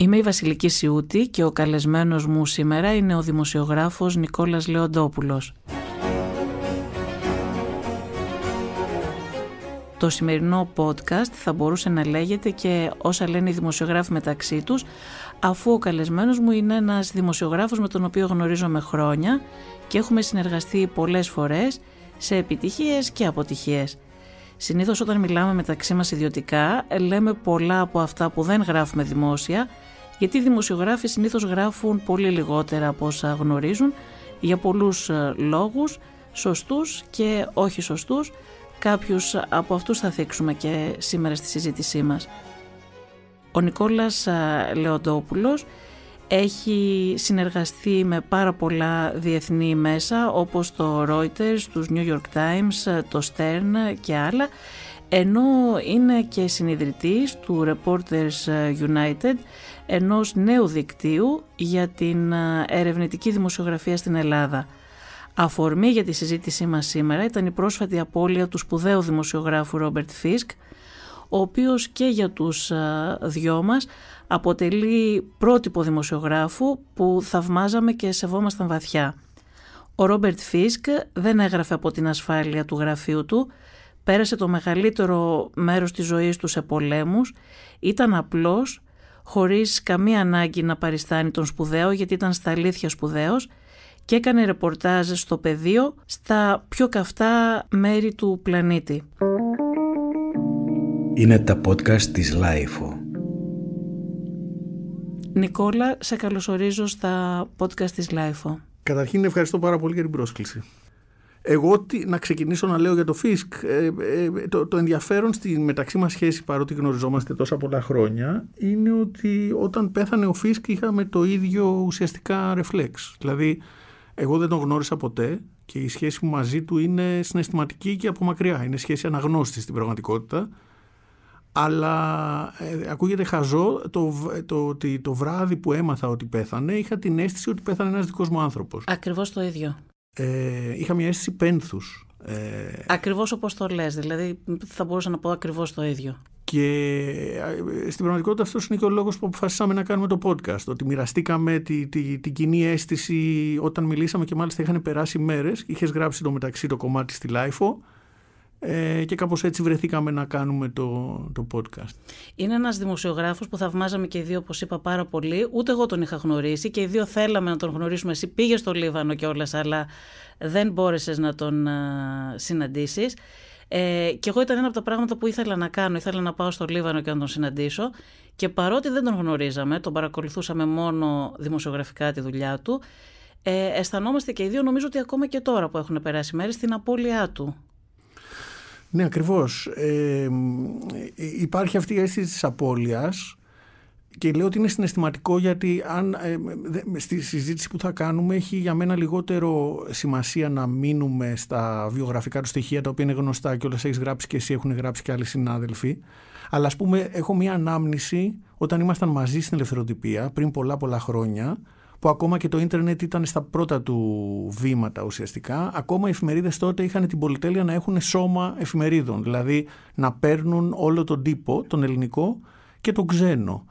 Είμαι η Βασιλική Σιούτη και ο καλεσμένος μου σήμερα είναι ο δημοσιογράφος Νικόλας Λεοντόπουλος. Το σημερινό podcast θα μπορούσε να λέγεται και όσα λένε οι δημοσιογράφοι μεταξύ τους αφού ο καλεσμένος μου είναι ένας δημοσιογράφος με τον οποίο γνωρίζομαι χρόνια και έχουμε συνεργαστεί πολλές φορές σε επιτυχίες και αποτυχίες. Συνήθως όταν μιλάμε μεταξύ μας ιδιωτικά λέμε πολλά από αυτά που δεν γράφουμε δημόσια γιατί οι δημοσιογράφοι συνήθως γράφουν πολύ λιγότερα από όσα γνωρίζουν για πολλούς ε, λόγους, σωστούς και όχι σωστούς. Κάποιους από αυτούς θα θίξουμε και σήμερα στη συζήτησή μας. Ο Νικόλας ε, Λεοντόπουλος έχει συνεργαστεί με πάρα πολλά διεθνή μέσα όπως το Reuters, τους New York Times, το Stern και άλλα ενώ είναι και συνειδητής του Reporters United ενός νέου δικτύου για την ερευνητική δημοσιογραφία στην Ελλάδα. Αφορμή για τη συζήτησή μας σήμερα ήταν η πρόσφατη απώλεια του σπουδαίου δημοσιογράφου Ρόμπερτ Φίσκ ο οποίος και για τους δυο μας αποτελεί πρότυπο δημοσιογράφου που θαυμάζαμε και σεβόμασταν βαθιά. Ο Ρόμπερτ Φίσκ δεν έγραφε από την ασφάλεια του γραφείου του, πέρασε το μεγαλύτερο μέρος της ζωής του σε πολέμους, ήταν απλός, χωρίς καμία ανάγκη να παριστάνει τον σπουδαίο γιατί ήταν στα αλήθεια σπουδαίος και έκανε ρεπορτάζ στο πεδίο στα πιο καυτά μέρη του πλανήτη. Είναι τα podcast της LiFO. Νικόλα, σε καλωσορίζω στα podcast της LiFO. Καταρχήν ευχαριστώ πάρα πολύ για την πρόσκληση. Εγώ να ξεκινήσω να λέω για το Φίσκ. Ε, ε, το, το ενδιαφέρον στη μεταξύ μας σχέση παρότι γνωριζόμαστε τόσα πολλά χρόνια είναι ότι όταν πέθανε ο Φίσκ είχαμε το ίδιο ουσιαστικά ρεφλέξ. Δηλαδή εγώ δεν τον γνώρισα ποτέ και η σχέση μου μαζί του είναι συναισθηματική και από μακριά. Είναι σχέση αναγνώστης στην πραγματικότητα αλλά ε, ακούγεται χαζό το, το, το, το βράδυ που έμαθα ότι πέθανε είχα την αίσθηση ότι πέθανε ένας δικός μου άνθρωπος. Ακριβώς το ίδιο. Ε, είχα μια αίσθηση πένθους. Ε, ακριβώς όπως το λες, δηλαδή θα μπορούσα να πω ακριβώς το ίδιο. Και ε, στην πραγματικότητα αυτός είναι και ο λόγος που αποφασίσαμε να κάνουμε το podcast. Ότι μοιραστήκαμε τη, τη, την κοινή αίσθηση όταν μιλήσαμε και μάλιστα είχαν περάσει μέρες. Είχες γράψει το μεταξύ το κομμάτι στη LiFO ε, και κάπως έτσι βρεθήκαμε να κάνουμε το, το podcast. Είναι ένας δημοσιογράφος που θαυμάζαμε και οι δύο όπως είπα πάρα πολύ. Ούτε εγώ τον είχα γνωρίσει και οι δύο θέλαμε να τον γνωρίσουμε. Εσύ πήγες στο Λίβανο κιόλα, αλλά δεν μπόρεσες να τον α, συναντήσεις. Ε, και εγώ ήταν ένα από τα πράγματα που ήθελα να κάνω. Ήθελα να πάω στο Λίβανο και να τον συναντήσω. Και παρότι δεν τον γνωρίζαμε, τον παρακολουθούσαμε μόνο δημοσιογραφικά τη δουλειά του, ε, αισθανόμαστε και οι δύο νομίζω ότι ακόμα και τώρα που έχουν περάσει μέρες στην απώλειά του. Ναι, ακριβώς. Ε, υπάρχει αυτή η αίσθηση της απώλειας και λέω ότι είναι συναισθηματικό γιατί αν, ε, στη συζήτηση που θα κάνουμε έχει για μένα λιγότερο σημασία να μείνουμε στα βιογραφικά του στοιχεία τα οποία είναι γνωστά και όλες έχεις γράψει και εσύ έχουν γράψει και άλλοι συνάδελφοι. Αλλά ας πούμε έχω μια ανάμνηση όταν ήμασταν μαζί στην ελευθεροτυπία πριν πολλά πολλά χρόνια που ακόμα και το ίντερνετ ήταν στα πρώτα του βήματα ουσιαστικά, ακόμα οι εφημερίδες τότε είχαν την πολυτέλεια να έχουν σώμα εφημερίδων, δηλαδή να παίρνουν όλο τον τύπο, τον ελληνικό και τον ξένο.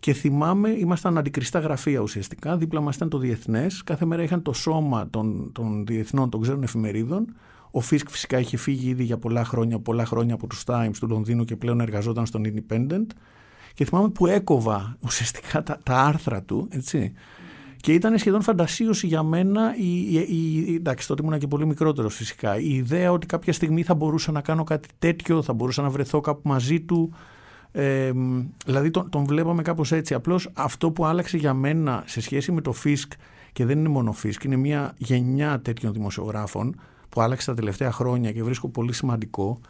Και θυμάμαι, ήμασταν αντικριστά γραφεία ουσιαστικά, δίπλα μας ήταν το διεθνές, κάθε μέρα είχαν το σώμα των, των διεθνών, των ξένων εφημερίδων, ο Φίσκ φυσικά είχε φύγει ήδη για πολλά χρόνια, πολλά χρόνια από τους Times του Λονδίνου και πλέον εργαζόταν στον Independent. Και θυμάμαι που έκοβα ουσιαστικά τα, τα άρθρα του, έτσι, και ήταν σχεδόν φαντασίωση για μένα, η, η, η, εντάξει τότε ήμουν και πολύ μικρότερος φυσικά, η ιδέα ότι κάποια στιγμή θα μπορούσα να κάνω κάτι τέτοιο, θα μπορούσα να βρεθώ κάπου μαζί του. Ε, δηλαδή τον, τον βλέπαμε κάπως έτσι. Απλώς αυτό που άλλαξε για μένα σε σχέση με το Φίσκ και δεν είναι μόνο Φίσκ, είναι μια γενιά τέτοιων δημοσιογράφων που άλλαξε τα τελευταία χρόνια και βρίσκω πολύ σημαντικό,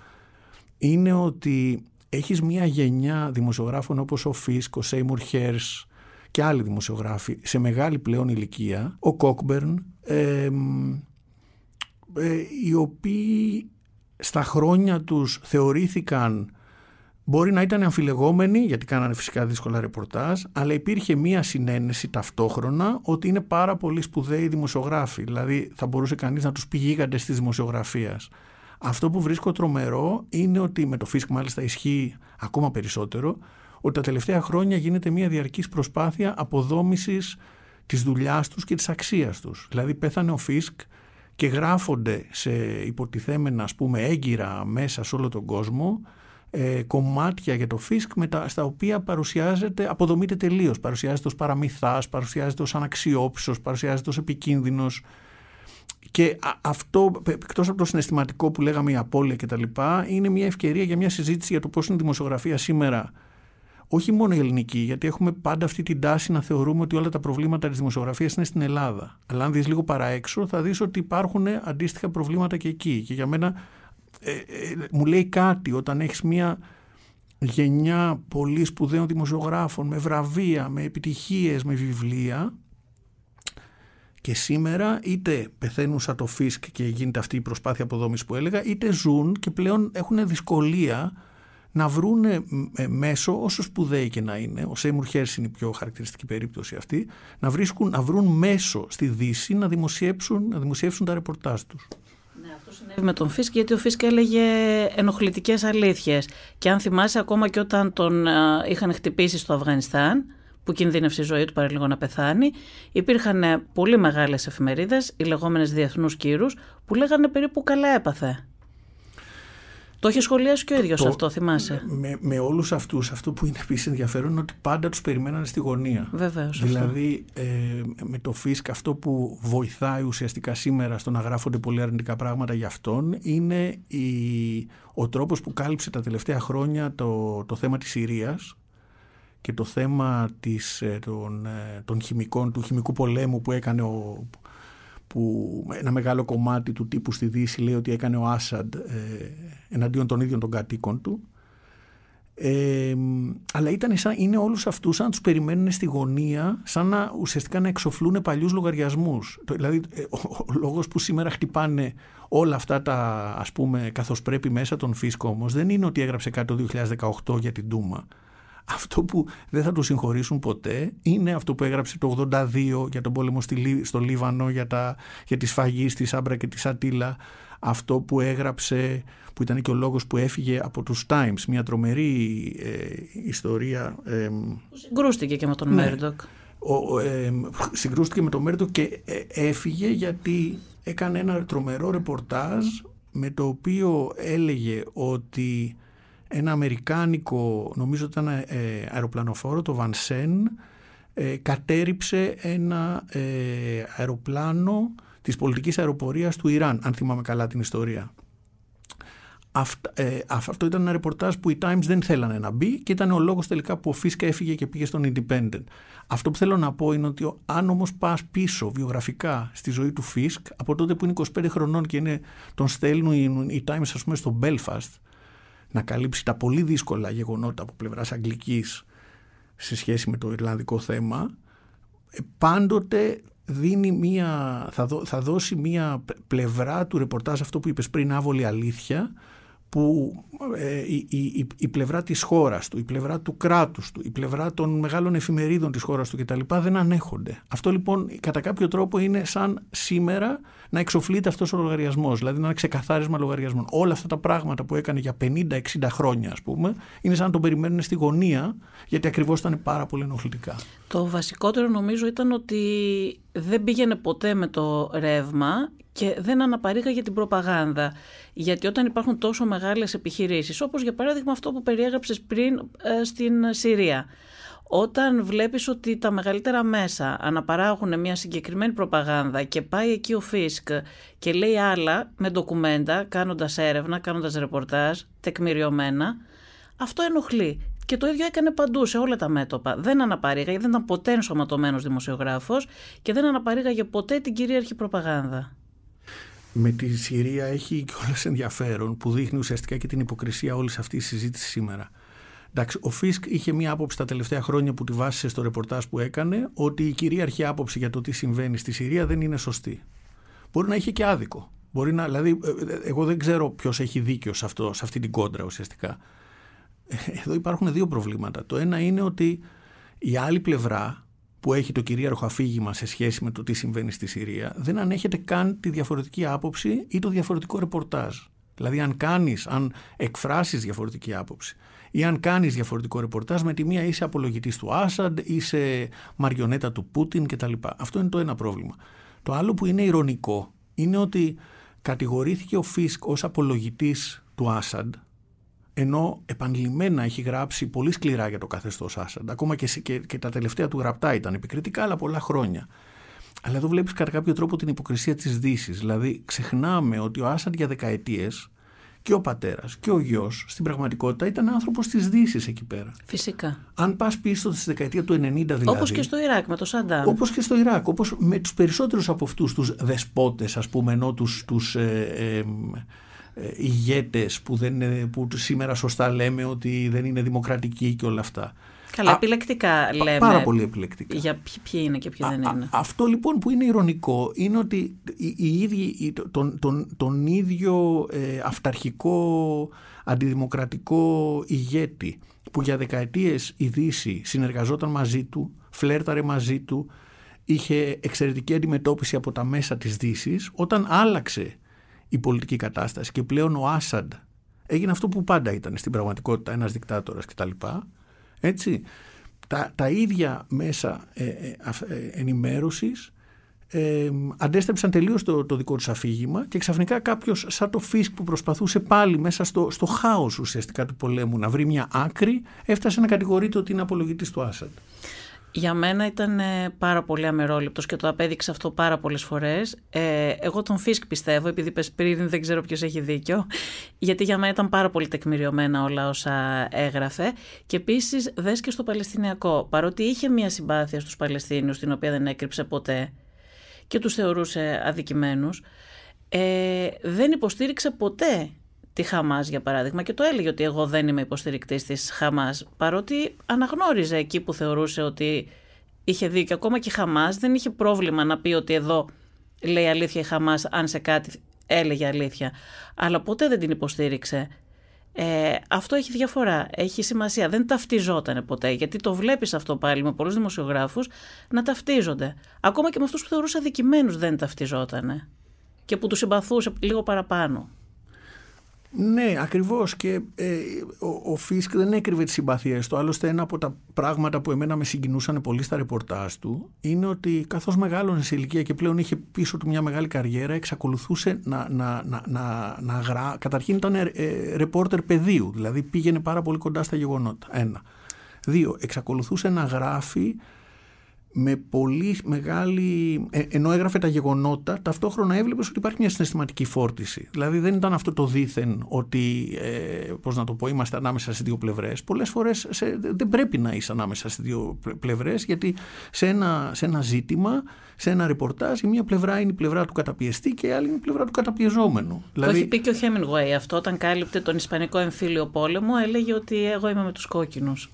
είναι ότι έχεις μια γενιά δημοσιογράφων όπως ο Φίσκ, ο Σέιμουρ Χέρς, και άλλοι δημοσιογράφοι σε μεγάλη πλέον ηλικία, ο Κόκμπερν, ε, οι οποίοι στα χρόνια τους θεωρήθηκαν Μπορεί να ήταν αμφιλεγόμενοι, γιατί κάνανε φυσικά δύσκολα ρεπορτάζ, αλλά υπήρχε μία συνένεση ταυτόχρονα ότι είναι πάρα πολύ σπουδαίοι δημοσιογράφοι. Δηλαδή θα μπορούσε κανείς να τους πει γίγαντες της δημοσιογραφίας. Αυτό που βρίσκω τρομερό είναι ότι με το Φίσκ μάλιστα ισχύει ακόμα περισσότερο, ότι τα τελευταία χρόνια γίνεται μια διαρκής προσπάθεια αποδόμησης της δουλειάς τους και της αξίας τους. Δηλαδή πέθανε ο Φίσκ και γράφονται σε υποτιθέμενα ας πούμε έγκυρα μέσα σε όλο τον κόσμο ε, κομμάτια για το Φίσκ με τα, στα οποία παρουσιάζεται, αποδομείται τελείως. Παρουσιάζεται ως παραμυθάς, παρουσιάζεται ως αναξιόπισος, παρουσιάζεται ως επικίνδυνος. Και αυτό, εκτός από το συναισθηματικό που λέγαμε η απώλεια κτλ., είναι μια ευκαιρία για μια συζήτηση για το πώς είναι η δημοσιογραφία σήμερα. Όχι μόνο η ελληνική, γιατί έχουμε πάντα αυτή την τάση να θεωρούμε ότι όλα τα προβλήματα της δημοσιογραφίας είναι στην Ελλάδα. Αλλά αν δεις λίγο παραέξω, θα δεις ότι υπάρχουν αντίστοιχα προβλήματα και εκεί. Και για μένα ε, ε, μου λέει κάτι όταν έχεις μια γενιά πολύ σπουδαίων δημοσιογράφων με βραβεία, με επιτυχίες, με βιβλία και σήμερα είτε πεθαίνουν σαν το φίσκ και γίνεται αυτή η προσπάθεια αποδόμησης που έλεγα, είτε ζουν και πλέον έχουν δυσκολία να βρουν ε, μέσω, όσο σπουδαίοι και να είναι, ο Σέιμουρ Χέρς είναι η πιο χαρακτηριστική περίπτωση αυτή, να, βρίσκουν, να βρουν μέσο στη Δύση να δημοσιεύσουν, να δημοσιεύσουν τα ρεπορτάζ τους. Ναι, αυτό συνέβη με τον Φίσκ γιατί ο Φίσκ έλεγε ενοχλητικές αλήθειες και αν θυμάσαι ακόμα και όταν τον είχαν χτυπήσει στο Αφγανιστάν που κινδύνευσε η ζωή του παρά λίγο να πεθάνει. Υπήρχαν ε, πολύ μεγάλες εφημερίδες, οι λεγόμενες διεθνούς κύρους, που λέγανε περίπου καλά έπαθε. Το έχει σχολιάσει και ο ίδιος αυτό, θυμάσαι. Με, με όλους αυτούς, αυτό που είναι επίσης ενδιαφέρον είναι ότι πάντα τους περιμένανε στη γωνία. Βεβαίως. Δηλαδή, ε, με το ΦΙΣΚ, αυτό που βοηθάει ουσιαστικά σήμερα στο να γράφονται πολύ αρνητικά πράγματα για αυτόν είναι η, ο τρόπος που κάλυψε τα τελευταία χρόνια το, το θέμα της Συρίας και το θέμα της, ε, των, ε, των χημικών, του χημικού πολέμου που έκανε ο, που ένα μεγάλο κομμάτι του τύπου στη Δύση λέει ότι έκανε ο Άσαντ ε, εναντίον των ίδιων των κατοίκων του. Ε, αλλά ήταν σαν, είναι όλους αυτούς σαν να τους περιμένουν στη γωνία σαν να ουσιαστικά να εξοφλούν παλιούς λογαριασμούς δηλαδή ο, ο, λόγος που σήμερα χτυπάνε όλα αυτά τα ας πούμε καθώς πρέπει μέσα τον Φίσκο όμως δεν είναι ότι έγραψε κάτι το 2018 για την Τούμα αυτό που δεν θα το συγχωρήσουν ποτέ είναι αυτό που έγραψε το 82 για τον πόλεμο στο Λίβανο, για, τα, για τη σφαγή στη Σάμπρα και τη Σατήλα. Αυτό που έγραψε, που ήταν και ο λόγος που έφυγε από τους Times, μια τρομερή ε, ιστορία. Ε, συγκρούστηκε και με τον ναι, Μέρντοκ. Ο, ε, συγκρούστηκε με τον Μέρντοκ και ε, έφυγε γιατί έκανε ένα τρομερό ρεπορτάζ με το οποίο έλεγε ότι ένα αμερικάνικο, νομίζω ότι ήταν ε, αεροπλανοφόρο, το Βανσέν, ε, κατέριψε ένα ε, αεροπλάνο της πολιτικής αεροπορίας του Ιράν, αν θυμάμαι καλά την ιστορία. ε, αυτό ήταν ένα ρεπορτάζ που οι Times δεν θέλανε να μπει και ήταν ο λόγος τελικά που ο Φίσκα έφυγε και πήγε στον Independent. Αυτό που θέλω να πω είναι ότι αν όμως πας πίσω βιογραφικά στη ζωή του Φίσκ, από τότε που είναι 25 χρονών και είναι, τον στέλνουν οι Times ας πούμε στο Belfast, να καλύψει τα πολύ δύσκολα γεγονότα από πλευράς αγγλικής σε σχέση με το Ιρλανδικό θέμα ε, πάντοτε δίνει μία, θα, θα δώσει μία πλευρά του ρεπορτάζ αυτό που είπες πριν άβολη αλήθεια που ε, η, η, η, πλευρά της χώρας του, η πλευρά του κράτους του, η πλευρά των μεγάλων εφημερίδων της χώρας του κτλ. δεν ανέχονται. Αυτό λοιπόν κατά κάποιο τρόπο είναι σαν σήμερα να εξοφλείται αυτός ο λογαριασμός, δηλαδή να είναι ξεκαθάρισμα λογαριασμών. Όλα αυτά τα πράγματα που έκανε για 50-60 χρόνια ας πούμε, είναι σαν να τον περιμένουν στη γωνία, γιατί ακριβώς ήταν πάρα πολύ ενοχλητικά. Το βασικότερο νομίζω ήταν ότι δεν πήγαινε ποτέ με το ρεύμα και δεν αναπαρήγαγε την προπαγάνδα. Γιατί όταν υπάρχουν τόσο μεγάλες επιχειρήσεις, όπως για παράδειγμα αυτό που περιέγραψες πριν ε, στην Συρία, όταν βλέπεις ότι τα μεγαλύτερα μέσα αναπαράγουν μια συγκεκριμένη προπαγάνδα και πάει εκεί ο Φίσκ και λέει άλλα με ντοκουμέντα, κάνοντας έρευνα, κάνοντας ρεπορτάζ, τεκμηριωμένα, αυτό ενοχλεί. Και το ίδιο έκανε παντού σε όλα τα μέτωπα. Δεν αναπαρήγαγε, δεν ήταν ποτέ ενσωματωμένος δημοσιογράφος και δεν αναπαρήγαγε ποτέ την κυρίαρχη προπαγάνδα με τη Συρία έχει κιόλα ενδιαφέρον που δείχνει ουσιαστικά και την υποκρισία όλης αυτής της συζήτησης σήμερα. Εντάξει, ο Φίσκ είχε μία άποψη τα τελευταία χρόνια που τη βάσισε στο ρεπορτάζ που έκανε ότι η κυρίαρχη άποψη για το τι συμβαίνει στη Συρία δεν είναι σωστή. Μπορεί να είχε και άδικο. Μπορεί να, δηλαδή, ε, ε, εγώ δεν ξέρω ποιος έχει δίκιο σε, αυτό, σε αυτή την κόντρα ουσιαστικά. Ε, εδώ υπάρχουν δύο προβλήματα. Το ένα είναι ότι η άλλη πλευρά που έχει το κυρίαρχο αφήγημα σε σχέση με το τι συμβαίνει στη Συρία δεν ανέχεται καν τη διαφορετική άποψη ή το διαφορετικό ρεπορτάζ. Δηλαδή αν κάνεις, αν εκφράσεις διαφορετική άποψη ή αν κάνεις διαφορετικό ρεπορτάζ με τη μία είσαι απολογητής του Άσαντ, είσαι μαριονέτα του Πούτιν κτλ. Αυτό είναι το ένα πρόβλημα. Το άλλο που είναι ηρωνικό είναι ότι κατηγορήθηκε ο Φίσκ ως απολογητής του Άσαντ ενώ επανειλημμένα έχει γράψει πολύ σκληρά για το καθεστώς Άσαντ. Ακόμα και, και, και τα τελευταία του γραπτά ήταν επικριτικά, αλλά πολλά χρόνια. Αλλά εδώ βλέπεις κατά κάποιο τρόπο την υποκρισία της δύσης. Δηλαδή ξεχνάμε ότι ο Άσαντ για δεκαετίες και ο πατέρας και ο γιος στην πραγματικότητα ήταν άνθρωπος της Δύσης εκεί πέρα. Φυσικά. Αν πας πίσω στη δεκαετία του 90 δηλαδή. Όπως και στο Ιράκ με το Σαντάμ. Όπως και στο Ιράκ. Όπως με τους περισσότερους από αυτούς τους δεσπότες, ας πούμε, ενώ τους. Τους, ε, ε, ε, ηγέτες που, δεν, που σήμερα σωστά λέμε ότι δεν είναι δημοκρατικοί και όλα αυτά. Καλά, α, επιλεκτικά λέμε. Πάρα πολύ επιλεκτικά. Για ποιοι είναι και ποιοι δεν είναι. αυτό λοιπόν που είναι ηρωνικό είναι ότι οι, οι ίδιοι, τον, τον, τον ίδιο ε, αυταρχικό αντιδημοκρατικό ηγέτη που για δεκαετίες η Δύση συνεργαζόταν μαζί του, φλέρταρε μαζί του, είχε εξαιρετική αντιμετώπιση από τα μέσα της δύσης, όταν άλλαξε η πολιτική κατάσταση και πλέον ο Άσαντ έγινε αυτό που πάντα ήταν στην πραγματικότητα ένας δικτάτορας κτλ. Έτσι, τα, τα ίδια μέσα ε, ε, ε ενημέρωσης ε, αντέστρεψαν τελείως το, το δικό τους αφήγημα και ξαφνικά κάποιος σαν το Φίσκ που προσπαθούσε πάλι μέσα στο, στο χάος ουσιαστικά του πολέμου να βρει μια άκρη έφτασε να κατηγορείται ότι είναι απολογητής του Άσαντ. Για μένα ήταν ε, πάρα πολύ αμερόληπτος και το απέδειξε αυτό πάρα πολλές φορές. Ε, εγώ τον Φίσκ πιστεύω, επειδή πες πριν δεν ξέρω ποιος έχει δίκιο, γιατί για μένα ήταν πάρα πολύ τεκμηριωμένα όλα όσα έγραφε. Και επίσης δες και στο Παλαιστινιακό, παρότι είχε μια συμπάθεια στους Παλαιστίνιους, την οποία δεν έκρυψε ποτέ και τους θεωρούσε αδικημένους, ε, δεν υποστήριξε ποτέ τη Χαμάς για παράδειγμα και το έλεγε ότι εγώ δεν είμαι υποστηρικτής της Χαμάς παρότι αναγνώριζε εκεί που θεωρούσε ότι είχε δίκιο ακόμα και η Χαμάς δεν είχε πρόβλημα να πει ότι εδώ λέει αλήθεια η Χαμάς αν σε κάτι έλεγε αλήθεια αλλά ποτέ δεν την υποστήριξε ε, αυτό έχει διαφορά, έχει σημασία. Δεν ταυτιζόταν ποτέ, γιατί το βλέπεις αυτό πάλι με πολλούς δημοσιογράφους να ταυτίζονται. Ακόμα και με αυτούς που θεωρούσε αδικημένους δεν ταυτιζόταν και που τους συμπαθούσε λίγο παραπάνω. Ναι, ακριβώς και ε, ο, ο Φίσκ δεν έκρυβε τις συμπαθίες του. Άλλωστε ένα από τα πράγματα που εμένα με συγκινούσαν πολύ στα ρεπορτάζ του είναι ότι καθώς μεγάλωνε σε ηλικία και πλέον είχε πίσω του μια μεγάλη καριέρα εξακολουθούσε να, να, να, να, να γρά... Καταρχήν ήταν ε, ρεπόρτερ πεδίου, δηλαδή πήγαινε πάρα πολύ κοντά στα γεγονότα. Ένα. Δύο, εξακολουθούσε να γράφει με πολύ μεγάλη. Ε, ενώ έγραφε τα γεγονότα, ταυτόχρονα έβλεπες ότι υπάρχει μια συναισθηματική φόρτιση. Δηλαδή δεν ήταν αυτό το δίθεν ότι, ε, πώς να το πω, είμαστε ανάμεσα σε δύο πλευρές. Πολλές φορές δεν πρέπει να είσαι ανάμεσα σε δύο πλευρές, γιατί σε ένα, σε ένα ζήτημα, σε ένα ρεπορτάζ, η μία πλευρά είναι η πλευρά του καταπιεστή και η άλλη είναι η πλευρά του καταπιεζόμενου. Το δηλαδή... έχει πει και ο Χέμινγκουέι αυτό, όταν κάλυπτε τον Ισπανικό εμφύλιο πόλεμο, έλεγε ότι εγώ είμαι με τους κόκκινους.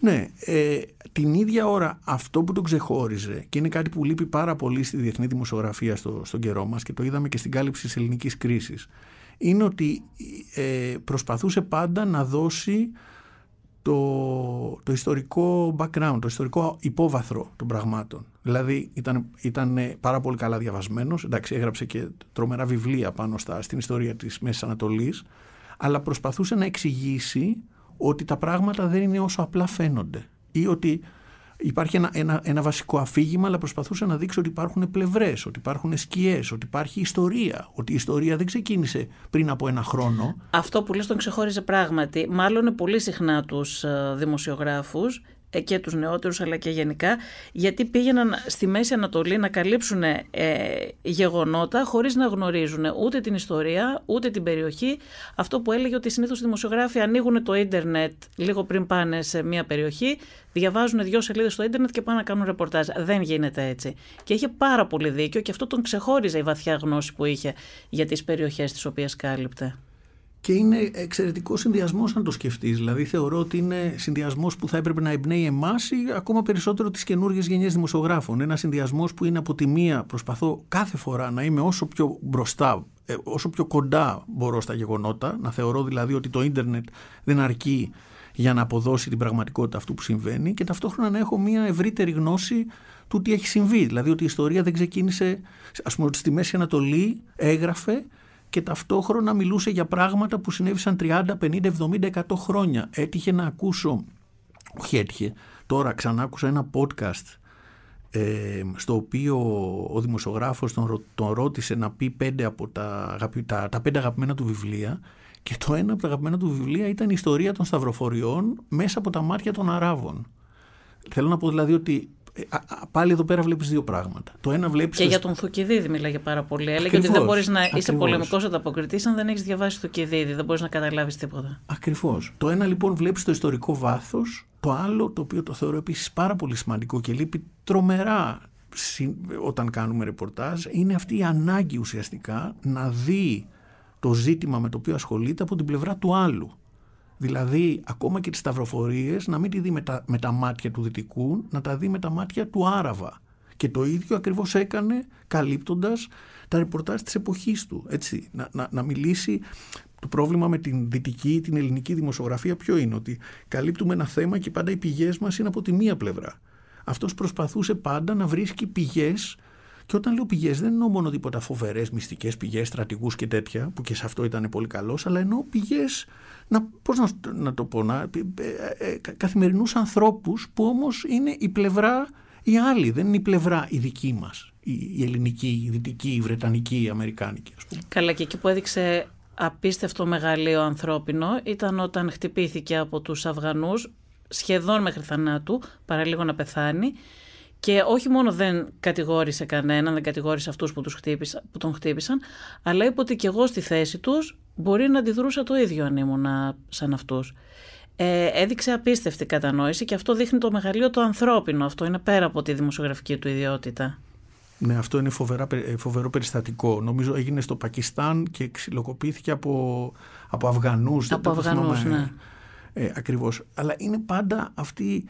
Ναι, ε, την ίδια ώρα αυτό που τον ξεχώριζε και είναι κάτι που λείπει πάρα πολύ στη διεθνή δημοσιογραφία στο, στον καιρό μας και το είδαμε και στην κάλυψη της ελληνικής κρίσης είναι ότι ε, προσπαθούσε πάντα να δώσει το, το ιστορικό background, το ιστορικό υπόβαθρο των πραγμάτων. Δηλαδή ήταν, ήταν πάρα πολύ καλά διαβασμένος, εντάξει έγραψε και τρομερά βιβλία πάνω στα, στην ιστορία της Μέσης Ανατολής, αλλά προσπαθούσε να εξηγήσει ότι τα πράγματα δεν είναι όσο απλά φαίνονται ή ότι υπάρχει ένα, ένα, ένα βασικό αφήγημα αλλά προσπαθούσε να δείξει ότι υπάρχουν πλευρές, ότι υπάρχουν σκιές, ότι υπάρχει ιστορία, ότι η ιστορία δεν ξεκίνησε πριν από ένα χρόνο. Αυτό που λες τον ξεχώριζε πράγματι. Μάλλον πολύ συχνά τους ε, δημοσιογράφους ε, και τους νεότερους αλλά και γενικά γιατί πήγαιναν στη Μέση Ανατολή να καλύψουν ε, γεγονότα χωρίς να γνωρίζουν ούτε την ιστορία ούτε την περιοχή. Αυτό που έλεγε ότι συνήθως οι δημοσιογράφοι ανοίγουν το ίντερνετ λίγο πριν πάνε σε μια περιοχή διαβάζουν δύο σελίδες στο ίντερνετ και πάνε να κάνουν ρεπορτάζ. Δεν γίνεται έτσι. Και είχε πάρα πολύ δίκιο και αυτό τον ξεχώριζε η βαθιά γνώση που είχε για τις περιοχές τις οποίες κάλυπτε. Και είναι εξαιρετικό συνδυασμός, αν το σκεφτείς. Δηλαδή, θεωρώ ότι είναι συνδυασμός που θα έπρεπε να εμπνέει εμάς ή ακόμα περισσότερο τις καινούργιες γενιές δημοσιογράφων. Ένα συνδυασμός που είναι από τη μία προσπαθώ κάθε φορά να είμαι όσο πιο μπροστά, ε, όσο πιο κοντά μπορώ στα γεγονότα, να θεωρώ δηλαδή ότι το ίντερνετ δεν αρκεί για να αποδώσει την πραγματικότητα αυτού που συμβαίνει και ταυτόχρονα να έχω μια ευρύτερη γνώση του τι έχει συμβεί. Δηλαδή ότι η ιστορία δεν ξεκίνησε, ας πούμε, ότι στη Μέση Ανατολή έγραφε και ταυτόχρονα μιλούσε για πράγματα που συνέβησαν 30, 50, 70, 100 χρόνια. Έτυχε να ακούσω, όχι έτυχε, τώρα ξανά άκουσα ένα podcast ε, στο οποίο ο δημοσιογράφος τον, τον ρώτησε να πει πέντε από τα, τα, τα πέντε αγαπημένα του βιβλία και το ένα από τα αγαπημένα του βιβλία ήταν η ιστορία των σταυροφοριών μέσα από τα μάτια των Αράβων. Θέλω να πω δηλαδή ότι ε, πάλι εδώ πέρα βλέπεις δύο πράγματα. Το ένα βλέπεις και για τον Θουκυδίδη μιλάγε πάρα πολύ. Έλεγε ότι δεν μπορείς να είσαι πολεμικός ανταποκριτής αν δεν έχεις διαβάσει Θουκυδίδη. Δεν μπορείς να καταλάβεις τίποτα. Ακριβώς. Το ένα λοιπόν βλέπεις το ιστορικό βάθος. Το άλλο, το οποίο το θεωρώ επίσης πάρα πολύ σημαντικό και λείπει τρομερά όταν κάνουμε ρεπορτάζ, είναι αυτή η ανάγκη ουσιαστικά να δει το ζήτημα με το οποίο ασχολείται από την πλευρά του άλλου. Δηλαδή, ακόμα και τις σταυροφορίες να μην τη δει με τα, με τα μάτια του Δυτικού, να τα δει με τα μάτια του Άραβα. Και το ίδιο ακριβώς έκανε καλύπτοντας τα ρεπορτάζ της εποχής του. Έτσι, να, να, να μιλήσει το πρόβλημα με την δυτική, την ελληνική δημοσιογραφία ποιο είναι, ότι καλύπτουμε ένα θέμα και πάντα οι πηγές μας είναι από τη μία πλευρά. Αυτός προσπαθούσε πάντα να βρίσκει πηγές και όταν λέω πηγές, δεν εννοώ μόνο τίποτα φοβερές μυστικές πηγές, στρατηγούς και τέτοια, που και σε αυτό ήταν πολύ καλός, αλλά εννοώ πηγές, να, πώς να, να το πω, να, ε, ε, καθημερινούς ανθρώπους που όμως είναι η πλευρά η άλλη, δεν είναι η πλευρά η δική μας. Η, η ελληνική, η δυτική, η βρετανική, η αμερικάνικη, ας πούμε. Καλά, και εκεί που έδειξε απίστευτο μεγαλείο ανθρώπινο ήταν όταν χτυπήθηκε από τους Αφγανούς σχεδόν μέχρι θανάτου, παρά λίγο να πεθάνει και όχι μόνο δεν κατηγόρησε κανέναν, δεν κατηγόρησε αυτούς που, τους χτύπησα, που τον χτύπησαν, αλλά είπε ότι και εγώ στη θέση τους μπορεί να αντιδρούσα το ίδιο αν ήμουν σαν αυτούς. Ε, έδειξε απίστευτη κατανόηση και αυτό δείχνει το μεγαλείο το ανθρώπινο. Αυτό είναι πέρα από τη δημοσιογραφική του ιδιότητα. Ναι, αυτό είναι φοβερά, ε, φοβερό περιστατικό. Νομίζω έγινε στο Πακιστάν και ξυλοκοπήθηκε από, από Αφγανούς. Από Αφγανούς, ναι. Ε, ακριβώς. Αλλά είναι πάντα αυτή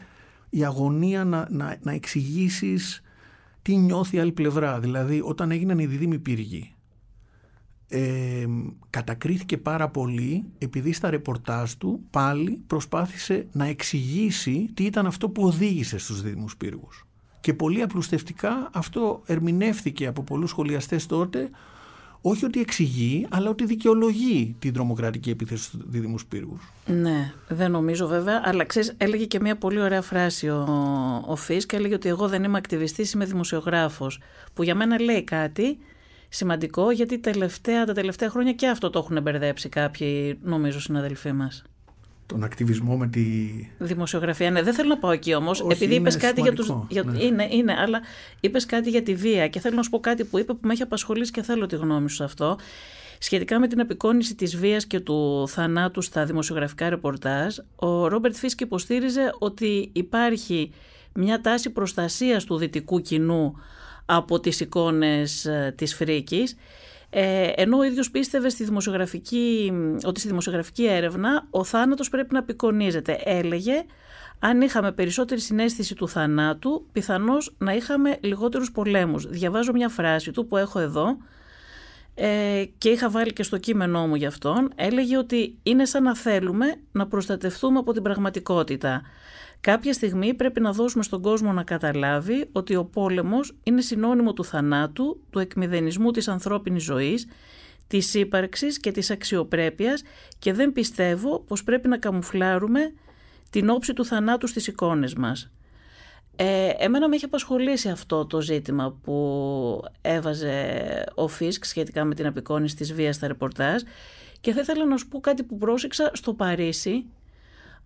η αγωνία να, να, να εξηγήσεις τι νιώθει η άλλη πλευρά. Δηλαδή όταν έγιναν οι διδήμοι πύργοι ε, κατακρίθηκε πάρα πολύ επειδή στα ρεπορτάζ του πάλι προσπάθησε να εξηγήσει τι ήταν αυτό που οδήγησε στους δίδυμους πύργους. Και πολύ απλουστευτικά αυτό ερμηνεύθηκε από πολλούς σχολιαστές τότε όχι ότι εξηγεί, αλλά ότι δικαιολογεί την τρομοκρατική επίθεση του Δίδυμου Πύργου. Ναι, δεν νομίζω βέβαια, αλλά ξέρεις, έλεγε και μια πολύ ωραία φράση ο, ο και έλεγε ότι εγώ δεν είμαι ακτιβιστής, είμαι δημοσιογράφος, που για μένα λέει κάτι σημαντικό, γιατί τελευταία, τα τελευταία χρόνια και αυτό το έχουν μπερδέψει κάποιοι, νομίζω, συναδελφοί μας τον ακτιβισμό με τη... Δημοσιογραφία, ναι. Δεν θέλω να πάω εκεί όμως, επειδή είπες κάτι για τους... Για... Ναι. Είναι, είναι, αλλά είπες κάτι για τη βία και θέλω να σου πω κάτι που είπε που με έχει απασχολήσει και θέλω τη γνώμη σου σε αυτό. Σχετικά με την απεικόνηση της βίας και του θανάτου στα δημοσιογραφικά ρεπορτάζ, ο Ρόμπερτ Φίσκ υποστήριζε ότι υπάρχει μια τάση προστασίας του δυτικού κοινού από τις εικόνες ε, της φρίκης ε, ενώ ο ίδιος πίστευε στη δημοσιογραφική, ότι στη δημοσιογραφική έρευνα ο θάνατος πρέπει να απεικονίζεται. Έλεγε αν είχαμε περισσότερη συνέστηση του θανάτου, πιθανώς να είχαμε λιγότερους πολέμους. Διαβάζω μια φράση του που έχω εδώ ε, και είχα βάλει και στο κείμενό μου γι' αυτόν. Έλεγε ότι είναι σαν να θέλουμε να προστατευτούμε από την πραγματικότητα. Κάποια στιγμή πρέπει να δώσουμε στον κόσμο να καταλάβει ότι ο πόλεμος είναι συνώνυμο του θανάτου, του εκμηδενισμού της ανθρώπινης ζωής, της ύπαρξης και της αξιοπρέπειας και δεν πιστεύω πως πρέπει να καμουφλάρουμε την όψη του θανάτου στις εικόνες μας. Ε, εμένα με έχει απασχολήσει αυτό το ζήτημα που έβαζε ο Φίσκ σχετικά με την απεικόνηση της βίας στα ρεπορτάζ και θα ήθελα να σου πω κάτι που πρόσεξα στο Παρίσι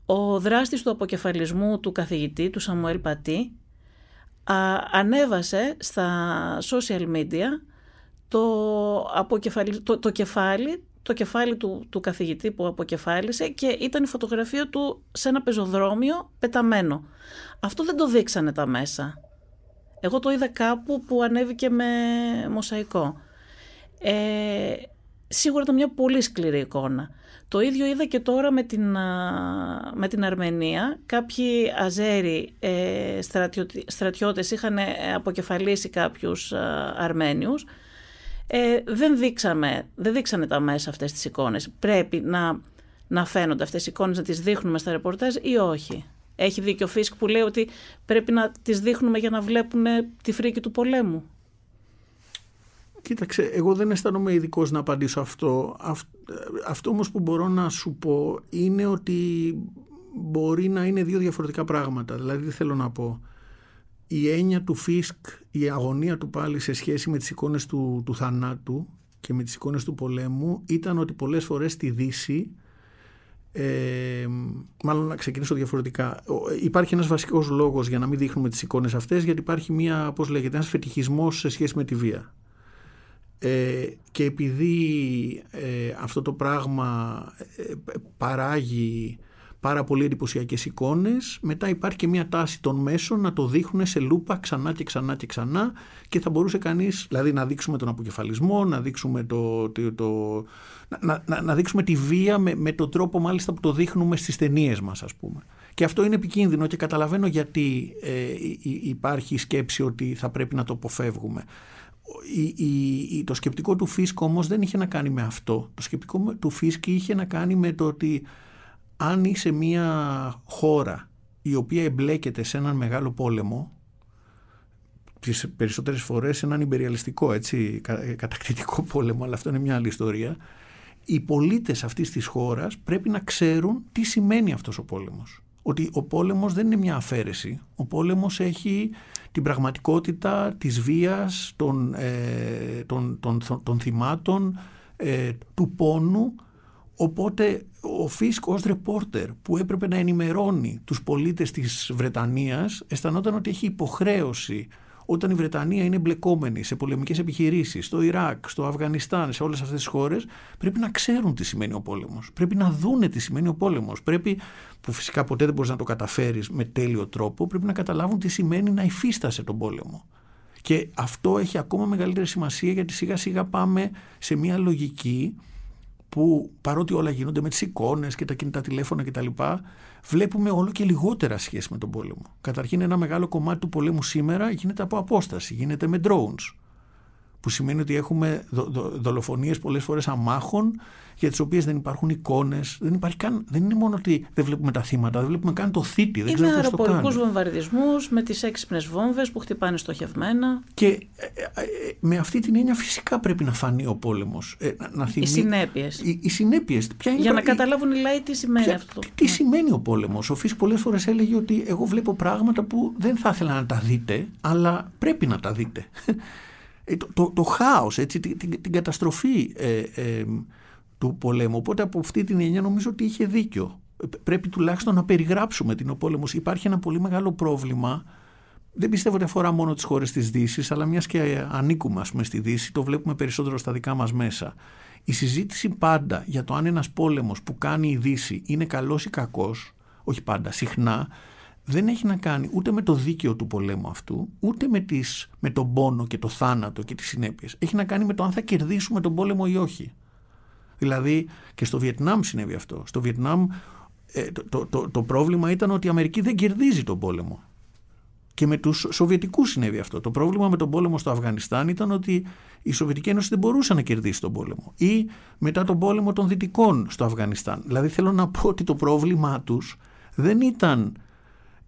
ο δράστης του αποκεφαλισμού του καθηγητή, του Σαμουέλ Πατή, ανέβασε στα social media το, αποκεφαλι... το, το κεφάλι το κεφάλι του, του καθηγητή που αποκεφάλισε και ήταν η φωτογραφία του σε ένα πεζοδρόμιο πεταμένο. Αυτό δεν το δείξανε τα μέσα. Εγώ το είδα κάπου που ανέβηκε με μοσαϊκό. Ε, σίγουρα ήταν μια πολύ σκληρή εικόνα. Το ίδιο είδα και τώρα με την, με την Αρμενία. Κάποιοι Αζέρι ε, στρατιώτες είχαν ε, αποκεφαλίσει κάποιους Αρμένιους. Ε, δεν, δείξαμε, δεν δείξανε τα μέσα αυτές τις εικόνες. Πρέπει να, να φαίνονται αυτές οι εικόνες, να τις δείχνουμε στα ρεπορτάζ ή όχι; Έχει δίκιο ο Φίσκ που λέει ότι πρέπει να τις δείχνουμε για να βλέπουν τη φρίκη του πολέμου. Κοίταξε, εγώ δεν αισθάνομαι ειδικός να απαντήσω αυτό. Αυτό όμως που μπορώ να σου πω είναι ότι μπορεί να είναι δύο διαφορετικά πράγματα. Δηλαδή, τι θέλω να πω. Η έννοια του Φίσκ, η αγωνία του πάλι σε σχέση με τις εικόνες του, του θανάτου και με τις εικόνες του πολέμου ήταν ότι πολλές φορές στη Δύση ε, μάλλον να ξεκινήσω διαφορετικά. Υπάρχει ένας βασικός λόγος για να μην δείχνουμε τις εικόνες αυτές γιατί υπάρχει μια, πώς λέγεται, ένας φετιχισμός σε σχέση με τη βία. Ε, και επειδή ε, αυτό το πράγμα ε, παράγει πάρα πολύ εντυπωσιακές εικόνες, μετά υπάρχει και μια τάση των μέσων να το δείχνουν σε λούπα ξανά και ξανά και ξανά και θα μπορούσε κανείς, δηλαδή να δείξουμε τον αποκεφαλισμό, να δείξουμε, το, το, το να, να, να, δείξουμε τη βία με, με τον τρόπο μάλιστα που το δείχνουμε στις ταινίες μας ας πούμε. Και αυτό είναι επικίνδυνο και καταλαβαίνω γιατί ε, υπάρχει η σκέψη ότι θα πρέπει να το αποφεύγουμε η, το σκεπτικό του Φίσκ όμως δεν είχε να κάνει με αυτό. Το σκεπτικό του Φίσκ είχε να κάνει με το ότι αν είσαι μια χώρα η οποία εμπλέκεται σε έναν μεγάλο πόλεμο τις περισσότερες φορές έναν υπεριαλιστικό έτσι, κατακτητικό πόλεμο αλλά αυτό είναι μια άλλη ιστορία οι πολίτες αυτής της χώρας πρέπει να ξέρουν τι σημαίνει αυτός ο πόλεμος ότι ο πόλεμος δεν είναι μια αφαίρεση ο πόλεμος έχει την πραγματικότητα της βίας, των, ε, των, των, των θυμάτων, ε, του πόνου. Οπότε ο Φίσκ ως ρεπόρτερ που έπρεπε να ενημερώνει τους πολίτες της Βρετανίας αισθανόταν ότι έχει υποχρέωση όταν η Βρετανία είναι εμπλεκόμενη σε πολεμικές επιχειρήσεις, στο Ιράκ, στο Αφγανιστάν, σε όλες αυτές τις χώρες, πρέπει να ξέρουν τι σημαίνει ο πόλεμος. Πρέπει να δούνε τι σημαίνει ο πόλεμος. Πρέπει, που φυσικά ποτέ δεν μπορείς να το καταφέρεις με τέλειο τρόπο, πρέπει να καταλάβουν τι σημαίνει να υφίστασε τον πόλεμο. Και αυτό έχει ακόμα μεγαλύτερη σημασία γιατί σιγά σιγά πάμε σε μια λογική που παρότι όλα γίνονται με τις εικόνες και τα κινητά τηλέφωνα κτλ βλέπουμε όλο και λιγότερα σχέση με τον πόλεμο. Καταρχήν ένα μεγάλο κομμάτι του πολέμου σήμερα γίνεται από απόσταση, γίνεται με drones που σημαίνει ότι έχουμε δο, δο, δολοφονίες πολλές φορές αμάχων για τις οποίες δεν υπάρχουν εικόνες. Δεν, υπάρχει καν, δεν είναι μόνο ότι δεν βλέπουμε τα θύματα, δεν βλέπουμε καν το θήτη. Δεν με αεροπορικούς βομβαρδισμούς, με τις έξυπνες βόμβες που χτυπάνε στοχευμένα. Και ε, ε, ε, με αυτή την έννοια φυσικά πρέπει να φανεί ο πόλεμος. Ε, να θυμί... Οι συνέπειες. Οι, οι συνέπειες. Ποια για να καταλάβουν οι λαοί τι σημαίνει ποια, αυτό. Τι, τι σημαίνει ο πόλεμος. Ο Φύς πολλές φορές έλεγε ότι εγώ βλέπω πράγματα που δεν θα ήθελα να τα δείτε, αλλά πρέπει να τα δείτε. Ε, το, το, το χάος, έτσι, την, την, καταστροφή ε, ε, του πολέμου. Οπότε από αυτή την έννοια νομίζω ότι είχε δίκιο. Πρέπει τουλάχιστον να περιγράψουμε την ο πόλεμος. Υπάρχει ένα πολύ μεγάλο πρόβλημα δεν πιστεύω ότι αφορά μόνο τις χώρες της Δύσης, αλλά μιας και ανήκουμε ας πούμε, στη Δύση, το βλέπουμε περισσότερο στα δικά μας μέσα. Η συζήτηση πάντα για το αν ένας πόλεμος που κάνει η Δύση είναι καλός ή κακός, όχι πάντα, συχνά, δεν έχει να κάνει ούτε με το δίκαιο του πολέμου αυτού, ούτε με, τις, με τον πόνο και το θάνατο και τις συνέπειες. Έχει να κάνει με το αν θα κερδίσουμε τον πόλεμο ή όχι. Δηλαδή και στο Βιετνάμ συνέβη αυτό. Στο Βιετνάμ ε, το, το, το, πρόβλημα ήταν ότι η Αμερική δεν κερδίζει τον πόλεμο. Και με τους Σοβιετικούς συνέβη αυτό. Το πρόβλημα με τον πόλεμο στο Αφγανιστάν ήταν ότι η Σοβιετική Ένωση δεν μπορούσε να κερδίσει τον πόλεμο. Ή μετά τον πόλεμο των Δυτικών στο Αφγανιστάν. Δηλαδή θέλω να πω ότι το πρόβλημά τους δεν ήταν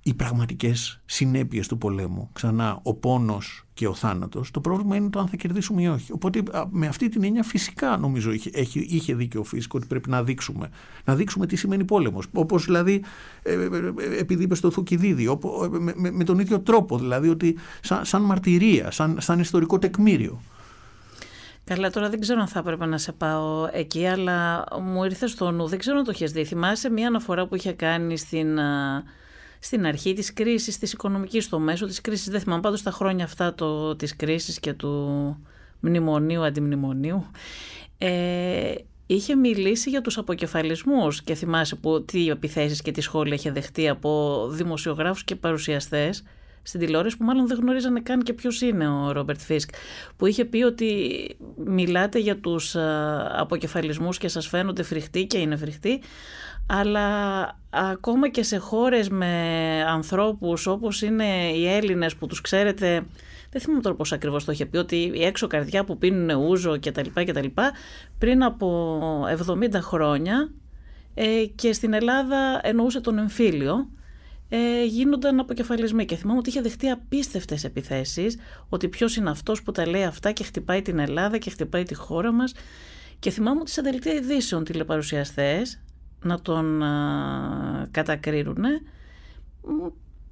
οι πραγματικές συνέπειες του πολέμου, ξανά ο πόνος και ο θάνατος, το πρόβλημα είναι το αν θα κερδίσουμε ή όχι. Οπότε με αυτή την έννοια φυσικά νομίζω είχε, είχε, είχε δίκιο ο Φίσκο ότι πρέπει να δείξουμε. Να δείξουμε τι σημαίνει πόλεμος. Όπως δηλαδή ε, ε, ε, επειδή είπε στο Θουκυδίδη, με, με, με, τον ίδιο τρόπο δηλαδή ότι σαν, σαν μαρτυρία, σαν, σαν ιστορικό τεκμήριο. Καλά, τώρα δεν ξέρω αν θα έπρεπε να σε πάω εκεί, αλλά μου ήρθε στο νου. Δεν ξέρω αν το έχει δει. Θυμάσαι μια αναφορά που είχε κάνει στην στην αρχή της κρίσης, της οικονομικής, στο μέσο της κρίσης, δεν θυμάμαι πάντως τα χρόνια αυτά το, της κρίσης και του μνημονίου, αντιμνημονίου, ε, είχε μιλήσει για τους αποκεφαλισμούς και θυμάσαι που, τι επιθέσεις και τι σχόλια είχε δεχτεί από δημοσιογράφους και παρουσιαστές στην τηλεόραση που μάλλον δεν γνωρίζανε καν και ποιος είναι ο Ρόμπερτ Φίσκ που είχε πει ότι μιλάτε για τους αποκεφαλισμούς και σας φαίνονται φρικτοί και είναι φρικτοί αλλά ακόμα και σε χώρες με ανθρώπους όπως είναι οι Έλληνες που τους ξέρετε δεν θυμάμαι τώρα πώς ακριβώς το είχε πει, ότι η έξω καρδιά που πίνουν ούζο και τα λοιπά και τα λοιπά, πριν από 70 χρόνια ε, και στην Ελλάδα εννοούσε τον εμφύλιο ε, γίνονταν αποκεφαλισμοί. Και θυμάμαι ότι είχε δεχτεί απίστευτες επιθέσεις, ότι ποιος είναι αυτός που τα λέει αυτά και χτυπάει την Ελλάδα και χτυπάει τη χώρα μας. Και θυμάμαι ότι σε δελτία ειδήσεων τηλεπαρουσιαστές να τον α, κατακρίνουν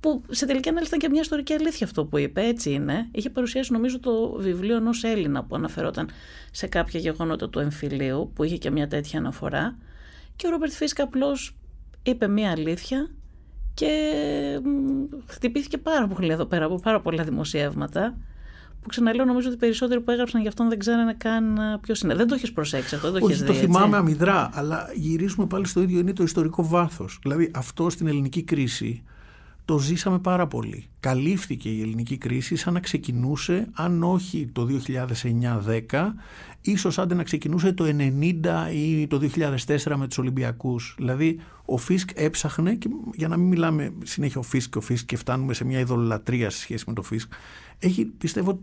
που σε τελική ανάλυση ήταν και μια ιστορική αλήθεια αυτό που είπε, έτσι είναι. Είχε παρουσιάσει νομίζω το βιβλίο ενός Έλληνα που αναφερόταν σε κάποια γεγονότα του εμφυλίου, που είχε και μια τέτοια αναφορά. Και ο Ρόμπερτ Φίσκα απλώς είπε μια αλήθεια και χτυπήθηκε πάρα πολύ εδώ πέρα από πάρα πολλά δημοσιεύματα. Που ξαναλέω, νομίζω ότι οι περισσότεροι που έγραψαν γι' αυτόν δεν ξέρανε καν ποιος είναι. Δεν το έχεις προσέξει αυτό, δεν το έχεις δει. Το θυμάμαι αμυδρά, αλλά γυρίζουμε πάλι στο ίδιο. Είναι το ιστορικό βάθος. Δηλαδή, αυτό στην ελληνική κρίση το ζήσαμε πάρα πολύ. Καλύφθηκε η ελληνική κρίση σαν να ξεκινούσε, αν όχι το 2009-10, ίσως άντε να ξεκινούσε το 90 ή το 2004 με τους Ολυμπιακούς. Δηλαδή ο Φίσκ έψαχνε, και για να μην μιλάμε συνέχεια ο Φίσκ και ο Φίσκ και φτάνουμε σε μια ειδωλατρία σε σχέση με το Φίσκ, έχει πιστεύω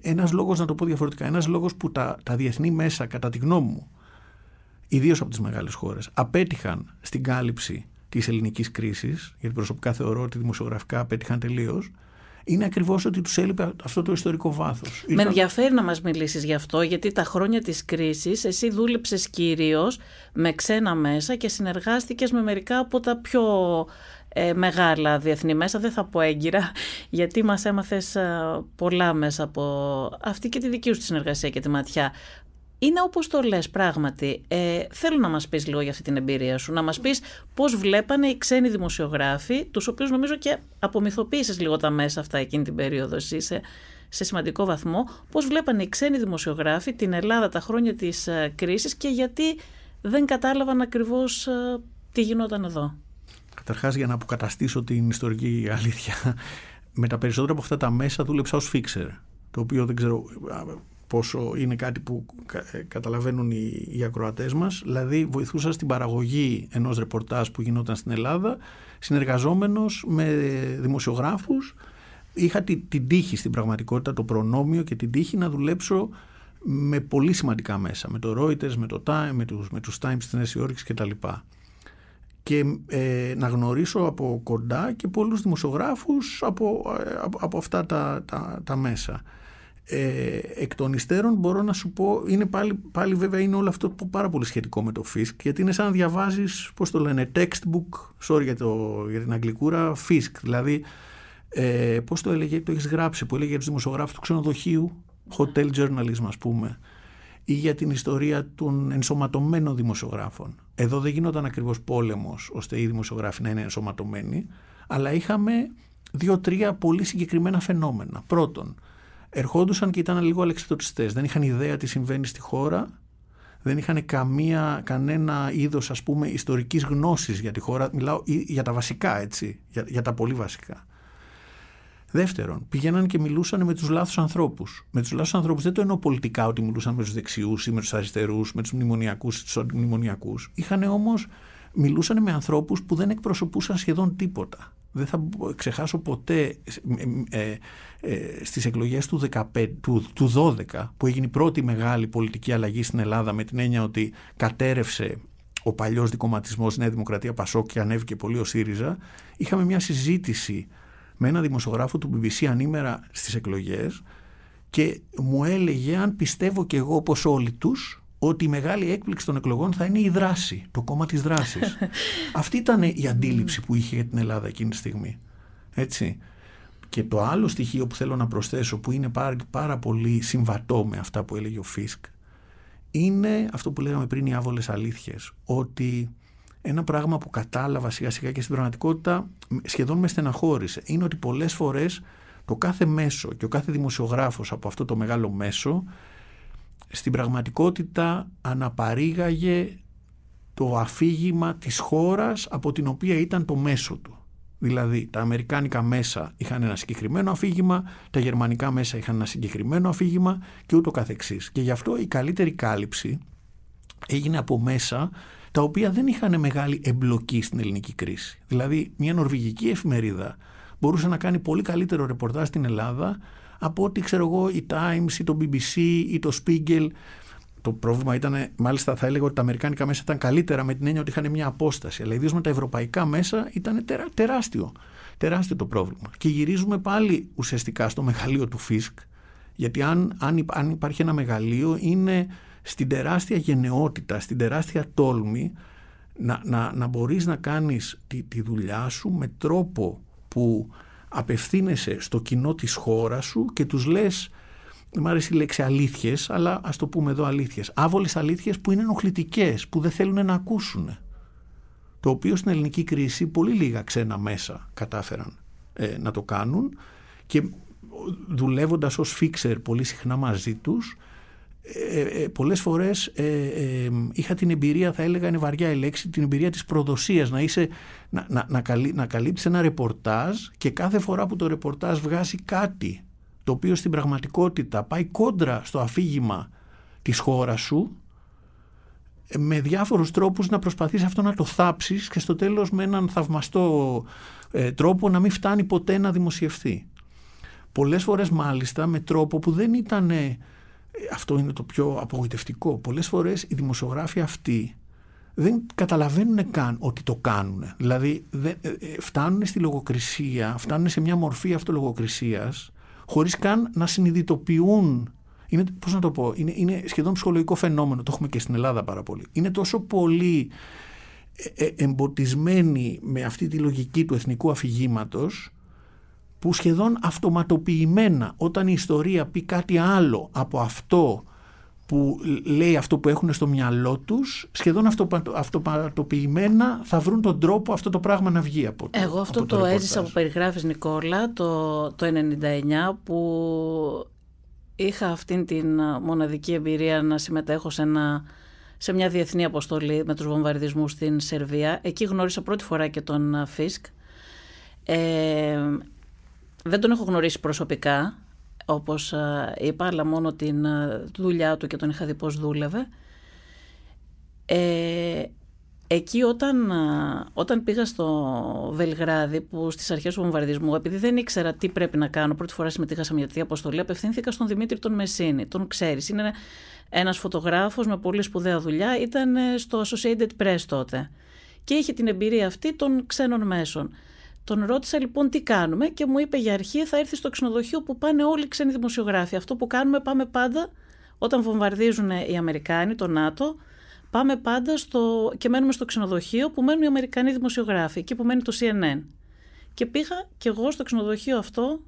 ένας λόγος, να το πω διαφορετικά, ένας λόγος που τα, τα διεθνή μέσα, κατά τη γνώμη μου, ιδίως από τις μεγάλες χώρες, απέτυχαν στην κάλυψη της ελληνικής κρίσης, γιατί προσωπικά θεωρώ ότι δημοσιογραφικά απέτυχαν τελείως, είναι ακριβώς ότι τους έλειπε αυτό το ιστορικό βάθος. Με ενδιαφέρει να μας μιλήσεις γι' αυτό, γιατί τα χρόνια της κρίσης εσύ δούλεψες κυρίως με ξένα μέσα και συνεργάστηκες με μερικά από τα πιο ε, μεγάλα διεθνή μέσα. Δεν θα πω έγκυρα, γιατί μας έμαθες ε, πολλά μέσα από αυτή και τη δική σου συνεργασία και τη ματιά είναι όπως το λες πράγματι. Ε, θέλω να μας πεις λίγο για αυτή την εμπειρία σου, να μας πεις πώς βλέπανε οι ξένοι δημοσιογράφοι, τους οποίους νομίζω και απομυθοποίησες λίγο τα μέσα αυτά εκείνη την περίοδο εσύ σε, σε σημαντικό βαθμό, πώς βλέπανε οι ξένοι δημοσιογράφοι την Ελλάδα τα χρόνια της ε, κρίσης και γιατί δεν κατάλαβαν ακριβώς ε, τι γινόταν εδώ. Καταρχάς για να αποκαταστήσω την ιστορική αλήθεια, με τα περισσότερα από αυτά τα μέσα δούλεψα ως φίξερ, το οποίο δεν ξέρω πόσο είναι κάτι που ε, καταλαβαίνουν οι, οι ακροατές μας. Δηλαδή βοηθούσα στην παραγωγή ενός ρεπορτάζ που γινόταν στην Ελλάδα συνεργαζόμενος με δημοσιογράφους. Είχα την, την τύχη στην πραγματικότητα, το προνόμιο και την τύχη να δουλέψω με πολύ σημαντικά μέσα. Με το Reuters, με το Time, με τους, με τους Times της Νέας Υόρκης κτλ. Και ε, να γνωρίσω από κοντά και πολλούς δημοσιογράφους από, ε, από, από αυτά τα, τα, τα μέσα ε, εκ των υστέρων μπορώ να σου πω, είναι πάλι, πάλι βέβαια είναι όλο αυτό πάρα πολύ σχετικό με το FISC, γιατί είναι σαν να διαβάζεις, πώς το λένε, textbook, sorry για, το, για την αγγλικούρα, FISC, δηλαδή ε, πώς το έλεγε, το έχεις γράψει, που έλεγε για τους δημοσιογράφους του ξενοδοχείου, hotel journalism ας πούμε, ή για την ιστορία των ενσωματωμένων δημοσιογράφων. Εδώ δεν γινόταν ακριβώς πόλεμος ώστε οι δημοσιογράφοι να είναι ενσωματωμένοι, αλλά είχαμε δύο-τρία πολύ συγκεκριμένα φαινόμενα. Πρώτον, ερχόντουσαν και ήταν λίγο αλεξιπτωτιστές. Δεν είχαν ιδέα τι συμβαίνει στη χώρα, δεν είχαν καμία, κανένα είδος ας πούμε ιστορικής γνώσης για τη χώρα. Μιλάω για τα βασικά έτσι, για, για τα πολύ βασικά. Δεύτερον, πηγαίναν και μιλούσαν με τους λάθου ανθρώπους. Με τους λάθου ανθρώπους δεν το εννοώ πολιτικά ότι μιλούσαν με τους δεξιούς ή με τους αριστερούς, με τους μνημονιακούς ή τους αντιμνημονιακούς. Είχαν όμως, μιλούσαν με ανθρώπους που δεν εκπροσωπούσαν σχεδόν τίποτα δεν θα ξεχάσω ποτέ ε, ε, ε, στις εκλογές του, 15, του, του 12 που έγινε η πρώτη μεγάλη πολιτική αλλαγή στην Ελλάδα με την έννοια ότι κατέρευσε ο παλιός δικοματισμός Νέα Δημοκρατία Πασόκ και ανέβηκε πολύ ο ΣΥΡΙΖΑ είχαμε μια συζήτηση με ένα δημοσιογράφο του BBC ανήμερα στις εκλογές και μου έλεγε αν πιστεύω και εγώ όπως όλοι τους ότι η μεγάλη έκπληξη των εκλογών θα είναι η δράση, το κόμμα της δράσης. Αυτή ήταν η αντίληψη που είχε για την Ελλάδα εκείνη τη στιγμή. Έτσι. Και το άλλο στοιχείο που θέλω να προσθέσω που είναι πάρα, πάρα πολύ συμβατό με αυτά που έλεγε ο Φίσκ είναι αυτό που λέγαμε πριν οι άβολες αλήθειες. Ότι ένα πράγμα που κατάλαβα σιγά σιγά και στην πραγματικότητα σχεδόν με στεναχώρησε είναι ότι πολλές φορές το κάθε μέσο και ο κάθε δημοσιογράφος από αυτό το μεγάλο μέσο στην πραγματικότητα αναπαρήγαγε το αφήγημα της χώρας από την οποία ήταν το μέσο του. Δηλαδή τα αμερικάνικα μέσα είχαν ένα συγκεκριμένο αφήγημα, τα γερμανικά μέσα είχαν ένα συγκεκριμένο αφήγημα και ούτω καθεξής. Και γι' αυτό η καλύτερη κάλυψη έγινε από μέσα τα οποία δεν είχαν μεγάλη εμπλοκή στην ελληνική κρίση. Δηλαδή μια νορβηγική εφημερίδα μπορούσε να κάνει πολύ καλύτερο ρεπορτάζ στην Ελλάδα από ότι ξέρω εγώ η Times ή το BBC ή το Spiegel το πρόβλημα ήταν, μάλιστα θα έλεγα ότι τα αμερικάνικα μέσα ήταν καλύτερα με την έννοια ότι είχαν μια απόσταση. Αλλά ιδίως με τα ευρωπαϊκά μέσα ήταν τεράστιο. Τεράστιο το πρόβλημα. Και γυρίζουμε πάλι ουσιαστικά στο μεγαλείο του ΦΙΣΚ, γιατί αν, αν, αν υπάρχει ένα μεγαλείο είναι στην τεράστια γενναιότητα, στην τεράστια τόλμη να, να, να μπορείς να κάνεις τη, τη δουλειά σου με τρόπο που απευθύνεσαι στο κοινό της χώρας σου και τους λες δεν μου αρέσει η λέξη αλήθειες, αλλά ας το πούμε εδώ αλήθειες. Άβολες αλήθειες που είναι ενοχλητικές, που δεν θέλουν να ακούσουν. Το οποίο στην ελληνική κρίση πολύ λίγα ξένα μέσα κατάφεραν ε, να το κάνουν και δουλεύοντας ως φίξερ πολύ συχνά μαζί τους ε, ε, πολλές φορές ε, είχα την εμπειρία, θα έλεγα είναι βαριά η λέξη, την εμπειρία της προδοσίας, να, είσαι, να, να, να, να καλύψεις ένα ρεπορτάζ και κάθε φορά που το ρεπορτάζ βγάζει κάτι το οποίο στην πραγματικότητα πάει κόντρα στο αφήγημα της χώρας σου με διάφορους τρόπους να προσπαθείς αυτό να το θάψεις και στο τέλος με έναν θαυμαστό τρόπο να μην φτάνει ποτέ να δημοσιευθεί. Πολλές φορές μάλιστα με τρόπο που δεν ήταν αυτό είναι το πιο απογοητευτικό. Πολλές φορές οι δημοσιογράφοι αυτοί δεν καταλαβαίνουν καν ότι το κάνουν. Δηλαδή δεν, ε, ε, φτάνουν στη λογοκρισία, φτάνουν σε μια μορφή αυτολογοκρισίας χωρίς καν να συνειδητοποιούν είναι, πώς να το πω, είναι, είναι σχεδόν ψυχολογικό φαινόμενο, το έχουμε και στην Ελλάδα πάρα πολύ. Είναι τόσο πολύ ε, εμποτισμένοι με αυτή τη λογική του εθνικού αφηγήματος που σχεδόν αυτοματοποιημένα όταν η ιστορία πει κάτι άλλο από αυτό που λέει αυτό που έχουν στο μυαλό τους σχεδόν αυτοματοποιημένα θα βρουν τον τρόπο αυτό το πράγμα να βγει από το Εγώ αυτό το, το έζησα που περιγράφεις Νικόλα το, το 99 που είχα αυτήν την μοναδική εμπειρία να συμμετέχω σε, ένα, σε μια διεθνή αποστολή με τους βομβαρδισμούς στην Σερβία. Εκεί γνώρισα πρώτη φορά και τον Φίσκ. Ε, δεν τον έχω γνωρίσει προσωπικά, όπως είπα, αλλά μόνο την δουλειά του και τον είχα δει πώς δούλευε. Ε, εκεί όταν, όταν πήγα στο Βελγράδι, που στις αρχές του βομβαρδισμού, επειδή δεν ήξερα τι πρέπει να κάνω, πρώτη φορά συμμετείχα σε μια τέτοια αποστολή, απευθύνθηκα στον Δημήτρη τον Μεσίνη. Τον ξέρεις, είναι ένας φωτογράφος με πολύ σπουδαία δουλειά, ήταν στο Associated Press τότε και είχε την εμπειρία αυτή των ξένων μέσων. Τον ρώτησα λοιπόν τι κάνουμε και μου είπε για αρχή θα έρθει στο ξενοδοχείο που πάνε όλοι οι ξένοι δημοσιογράφοι. Αυτό που κάνουμε πάμε πάντα όταν βομβαρδίζουν οι Αμερικάνοι, το ΝΑΤΟ, πάμε πάντα στο, και μένουμε στο ξενοδοχείο που μένουν οι Αμερικανοί δημοσιογράφοι, εκεί που μένει το CNN. Και πήγα και εγώ στο ξενοδοχείο αυτό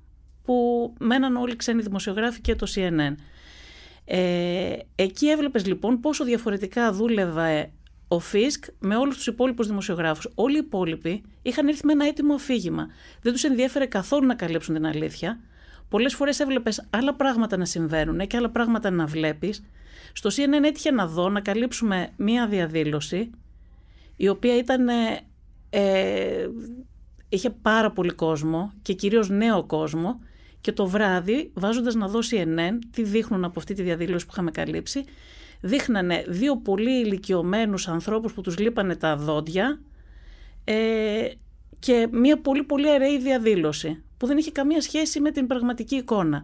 που μέναν όλοι οι ξένοι δημοσιογράφοι και το CNN. Ε, εκεί έβλεπες λοιπόν πόσο διαφορετικά δούλευε ο Φίσκ με όλους τους υπόλοιπους δημοσιογράφους. Όλοι οι υπόλοιποι είχαν έρθει με ένα έτοιμο αφήγημα. Δεν τους ενδιέφερε καθόλου να καλύψουν την αλήθεια. Πολλές φορές έβλεπες άλλα πράγματα να συμβαίνουν και άλλα πράγματα να βλέπεις. Στο CNN έτυχε να δω να καλύψουμε μία διαδήλωση η οποία ήταν. Ε, ε, είχε πάρα πολύ κόσμο και κυρίως νέο κόσμο και το βράδυ βάζοντας να δώσει CNN τι δείχνουν από αυτή τη διαδήλωση που είχαμε καλύψει δείχνανε δύο πολύ ηλικιωμένους ανθρώπους που τους λείπανε τα δόντια ε, και μια πολύ πολύ αραιή διαδήλωση που δεν είχε καμία σχέση με την πραγματική εικόνα.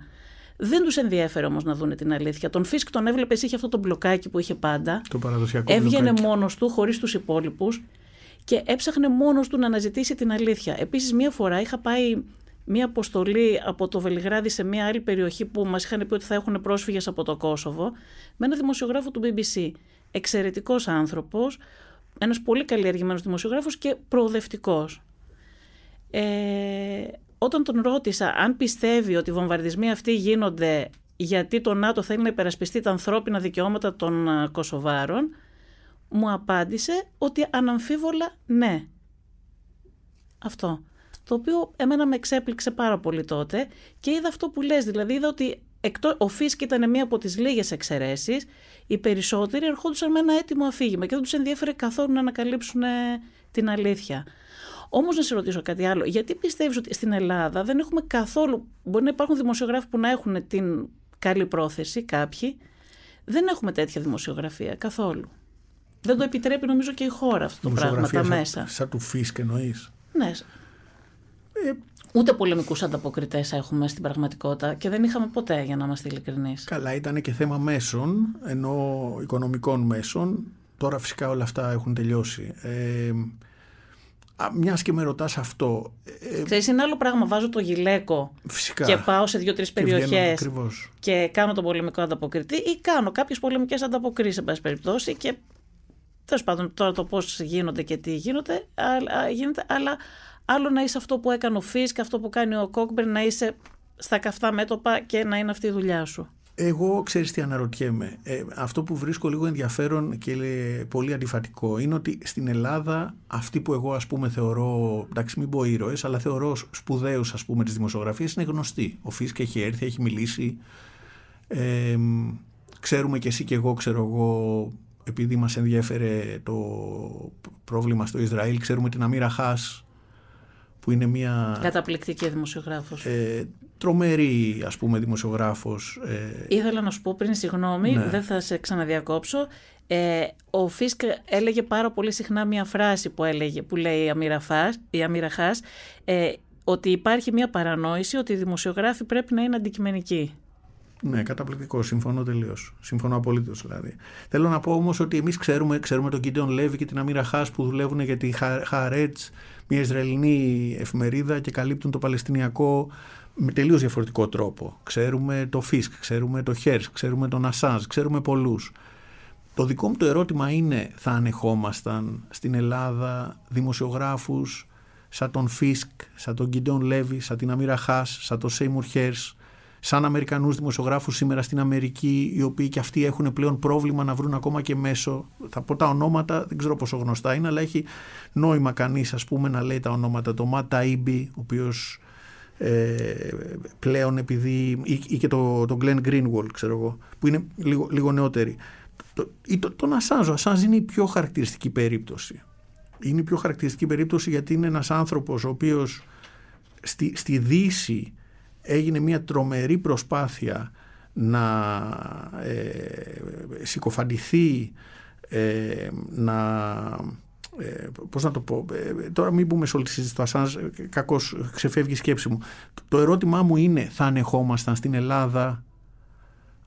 Δεν τους ενδιέφερε όμως να δουν την αλήθεια. Τον Φίσκ τον έβλεπες, είχε αυτό το μπλοκάκι που είχε πάντα. Το παραδοσιακό Έβγαινε μόνος του, χωρίς τους υπόλοιπους και έψαχνε μόνος του να αναζητήσει την αλήθεια. Επίσης, μία φορά είχα πάει μία αποστολή από το Βελιγράδι σε μία άλλη περιοχή που μας είχαν πει ότι θα έχουν πρόσφυγες από το Κόσοβο με ένα δημοσιογράφο του BBC. Εξαιρετικός άνθρωπος, ένας πολύ καλλιεργημένος δημοσιογράφος και προοδευτικός. Ε, όταν τον ρώτησα αν πιστεύει ότι οι βομβαρδισμοί αυτοί γίνονται γιατί το ΝΑΤΟ θέλει να υπερασπιστεί τα ανθρώπινα δικαιώματα των ε, Κωσοβάρων, μου απάντησε ότι αναμφίβολα ναι. Αυτό το οποίο εμένα με εξέπληξε πάρα πολύ τότε και είδα αυτό που λες, δηλαδή είδα ότι εκτό, ο Φίσκ ήταν μία από τις λίγες εξαιρέσεις. οι περισσότεροι ερχόντουσαν με ένα έτοιμο αφήγημα και δεν τους ενδιαφέρε καθόλου να ανακαλύψουν ε, την αλήθεια. Όμως να σε ρωτήσω κάτι άλλο, γιατί πιστεύεις ότι στην Ελλάδα δεν έχουμε καθόλου. Μπορεί να υπάρχουν δημοσιογράφοι που να έχουν την καλή πρόθεση, κάποιοι. Δεν έχουμε τέτοια δημοσιογραφία καθόλου. Δεν το επιτρέπει νομίζω και η χώρα αυτό το πράγμα τα μέσα. Σαν του Φίσκ εννοείς; Ναι, ε, Ούτε πολεμικούς ανταποκριτές έχουμε στην πραγματικότητα και δεν είχαμε ποτέ για να είμαστε ειλικρινείς. Καλά ήταν και θέμα μέσων, ενώ οικονομικών μέσων. Τώρα φυσικά όλα αυτά έχουν τελειώσει. Ε, μιας και με ρωτάς αυτό. Ε, Ξέρεις, είναι άλλο πράγμα. Βάζω το γυλαίκο φυσικά. και πάω σε δύο-τρεις περιοχές και κάνω τον πολεμικό ανταποκριτή ή κάνω κάποιες πολεμικές ανταποκρίσεις, εν πάση περιπτώσει. Και τέλος πάντων, τώρα το πώς γίνονται και τι γίνονται, γίνεται, αλλά άλλο να είσαι αυτό που έκανε ο Φι και αυτό που κάνει ο Κόκμπερ, να είσαι στα καυτά μέτωπα και να είναι αυτή η δουλειά σου. Εγώ ξέρεις τι αναρωτιέμαι. Ε, αυτό που βρίσκω λίγο ενδιαφέρον και πολύ αντιφατικό είναι ότι στην Ελλάδα αυτοί που εγώ ας πούμε θεωρώ, εντάξει μην πω ήρωες, αλλά θεωρώ σπουδαίους ας πούμε τις δημοσιογραφίες είναι γνωστοί. Ο Φίσκ έχει έρθει, έχει μιλήσει. Ε, ξέρουμε και εσύ και εγώ ξέρω εγώ επειδή μας ενδιέφερε το πρόβλημα στο Ισραήλ ξέρουμε την Αμύρα Χάς που είναι μια... Καταπληκτική δημοσιογράφος. Ε, τρομερή ας πούμε δημοσιογράφος. Ε... Ήθελα να σου πω πριν, συγγνώμη, ναι. δεν θα σε ξαναδιακόψω. Ε, ο Φίσκ έλεγε πάρα πολύ συχνά μια φράση που, έλεγε, που λέει η Αμύρα, Φάς, η Αμύρα Χάς, ε, ότι υπάρχει μια παρανόηση ότι οι δημοσιογράφοι πρέπει να είναι αντικειμενικοί. Ναι, καταπληκτικό. Συμφωνώ τελείως. Συμφωνώ απολύτως δηλαδή. Θέλω να πω όμως ότι εμείς ξέρουμε, ξέρουμε τον Κίντεον Λέβη και την Αμύρα Χά που δουλεύουν για τη Χαρέτ, μια Ισραηλινή εφημερίδα και καλύπτουν το Παλαιστινιακό με τελείως διαφορετικό τρόπο. Ξέρουμε το Φίσκ, ξέρουμε το Χέρς, ξέρουμε τον Ασάζ, ξέρουμε πολλούς. Το δικό μου το ερώτημα είναι θα ανεχόμασταν στην Ελλάδα δημοσιογράφους σαν τον Φίσκ, σαν τον Γκιντόν Λέβι, σαν την Αμύρα Χάς, σαν τον Σέιμουρ Χέρς, σαν Αμερικανούς δημοσιογράφους σήμερα στην Αμερική, οι οποίοι και αυτοί έχουν πλέον πρόβλημα να βρουν ακόμα και μέσο. Θα πω τα ονόματα, δεν ξέρω πόσο γνωστά είναι, αλλά έχει νόημα κανείς ας πούμε να λέει τα ονόματα. Το Ματ Ταΐμπι, ο οποίος ε, πλέον επειδή ή, ή και το, το Glenn Greenwald ξέρω εγώ που είναι λίγο, λίγο νεότεροι το, ή το, τον Ασάνζ, ο Ασάνζ είναι η πιο χαρακτηριστική περίπτωση είναι η πιο χαρακτηριστική περίπτωση γιατί είναι ένας άνθρωπος ο οποίος στη, στη Δύση έγινε μια τρομερή προσπάθεια να ε, συκοφαντηθεί ε, να ε, πώς να το πω, ε, τώρα μην πούμε σε όλη τη συζήτηση, το Ασάνζ κακώς ξεφεύγει η σκέψη μου. Το ερώτημά μου είναι, θα ανεχόμασταν στην Ελλάδα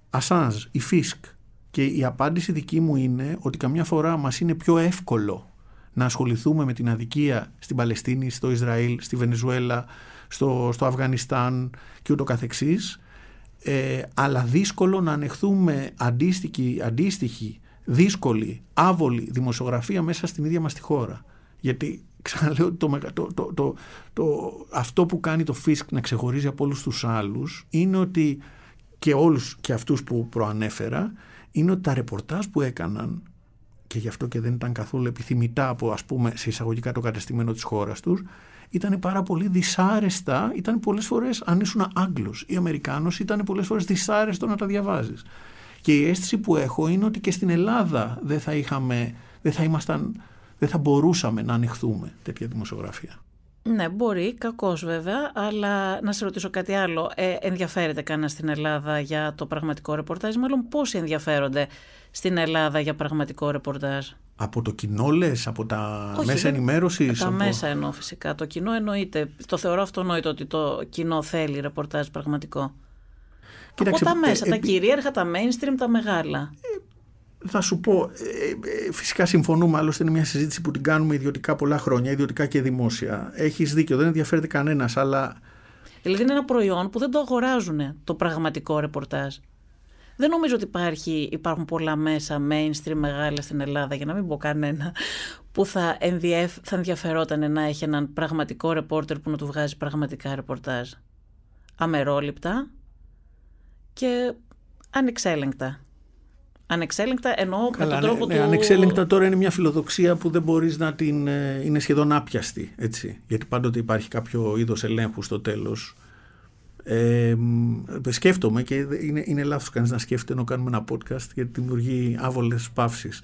Ασάνζ, η Φίσκ; Και η απάντηση δική μου είναι ότι καμιά φορά μας είναι πιο εύκολο να ασχοληθούμε με την αδικία στην Παλαιστίνη, στο Ισραήλ, στη Βενεζουέλα, στο, στο Αφγανιστάν και ούτω καθεξής, ε, αλλά δύσκολο να ανεχθούμε αντίστοιχη, αντίστοιχη δύσκολη, άβολη δημοσιογραφία μέσα στην ίδια μας τη χώρα. Γιατί ξαναλέω το, το, το, το, το, αυτό που κάνει το Φίσκ να ξεχωρίζει από όλους τους άλλους είναι ότι και όλους και αυτούς που προανέφερα είναι ότι τα ρεπορτάζ που έκαναν και γι' αυτό και δεν ήταν καθόλου επιθυμητά από ας πούμε σε εισαγωγικά το κατεστημένο της χώρας τους ήταν πάρα πολύ δυσάρεστα, ήταν πολλές φορές αν ήσουν Άγγλος ή Αμερικάνος ήταν πολλές φορές δυσάρεστο να τα διαβάζεις. Και η αίσθηση που έχω είναι ότι και στην Ελλάδα δεν θα, είχαμε, δεν θα, ήμασταν, δεν θα μπορούσαμε να ανοιχθούμε τέτοια δημοσιογραφία. Ναι, μπορεί, κακός βέβαια, αλλά να σε ρωτήσω κάτι άλλο. Ε, ενδιαφέρεται κανένα στην Ελλάδα για το πραγματικό ρεπορτάζ, μάλλον πόσοι ενδιαφέρονται στην Ελλάδα για πραγματικό ρεπορτάζ; Από το κοινό λες, από τα μέσα ενημέρωσης. Τα μέσα εννοώ φυσικά. Το κοινό εννοείται. Το θεωρώ αυτονόητο ότι το κοινό θέλει ρεπορτάζ πραγματικό. Κοίταξε, από τα μέσα, ε, τα κυρίαρχα, τα mainstream, τα μεγάλα. Ε, θα σου πω, ε, φυσικά συμφωνούμε, άλλωστε είναι μια συζήτηση που την κάνουμε ιδιωτικά πολλά χρόνια, ιδιωτικά και δημόσια. Έχεις δίκιο, δεν ενδιαφέρεται κανένας, αλλά... Δηλαδή είναι ένα προϊόν που δεν το αγοράζουν το πραγματικό ρεπορτάζ. Δεν νομίζω ότι υπάρχει, υπάρχουν πολλά μέσα mainstream μεγάλα στην Ελλάδα, για να μην πω κανένα, που θα, ενδιαφ, θα ενδιαφερόταν να έχει έναν πραγματικό ρεπόρτερ που να του βγάζει πραγματικά ρεπορτάζ. Αμερόληπτα, και ανεξέλεγκτα. Ανεξέλεγκτα εννοώ Καλά, με τον τρόπο ναι, ναι, Ανεξέλεγκτα τώρα είναι μια φιλοδοξία που δεν μπορείς να την... Ε, είναι σχεδόν άπιαστη, έτσι. Γιατί πάντοτε υπάρχει κάποιο είδος ελέγχου στο τέλος. Ε, σκέφτομαι και είναι, είναι λάθος κανείς να σκέφτεται ενώ κάνουμε ένα podcast γιατί δημιουργεί άβολες παύσεις.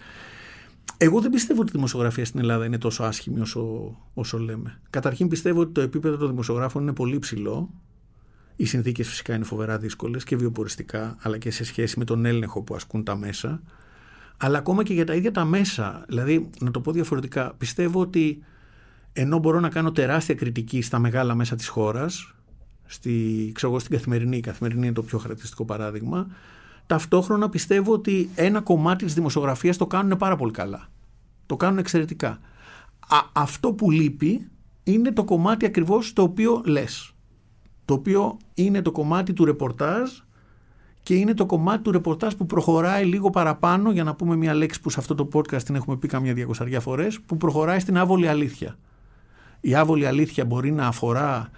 Εγώ δεν πιστεύω ότι η δημοσιογραφία στην Ελλάδα είναι τόσο άσχημη όσο, όσο λέμε. Καταρχήν πιστεύω ότι το επίπεδο των δημοσιογράφων είναι πολύ ψηλό οι συνθήκες φυσικά είναι φοβερά δύσκολες και βιοποριστικά, αλλά και σε σχέση με τον έλεγχο που ασκούν τα μέσα. Αλλά ακόμα και για τα ίδια τα μέσα, δηλαδή να το πω διαφορετικά, πιστεύω ότι ενώ μπορώ να κάνω τεράστια κριτική στα μεγάλα μέσα της χώρας, στη, ξέρω στην καθημερινή, η καθημερινή είναι το πιο χαρακτηριστικό παράδειγμα, ταυτόχρονα πιστεύω ότι ένα κομμάτι της δημοσιογραφίας το κάνουν πάρα πολύ καλά. Το κάνουν εξαιρετικά. αυτό που λείπει είναι το κομμάτι ακριβώς το οποίο λες. Το οποίο είναι το κομμάτι του ρεπορτάζ και είναι το κομμάτι του ρεπορτάζ που προχωράει λίγο παραπάνω, για να πούμε μια λέξη που σε αυτό το podcast την έχουμε πει καμιά διακοσαριά φορές, που προχωράει στην άβολη αλήθεια. Η άβολη αλήθεια μπορεί να αφορά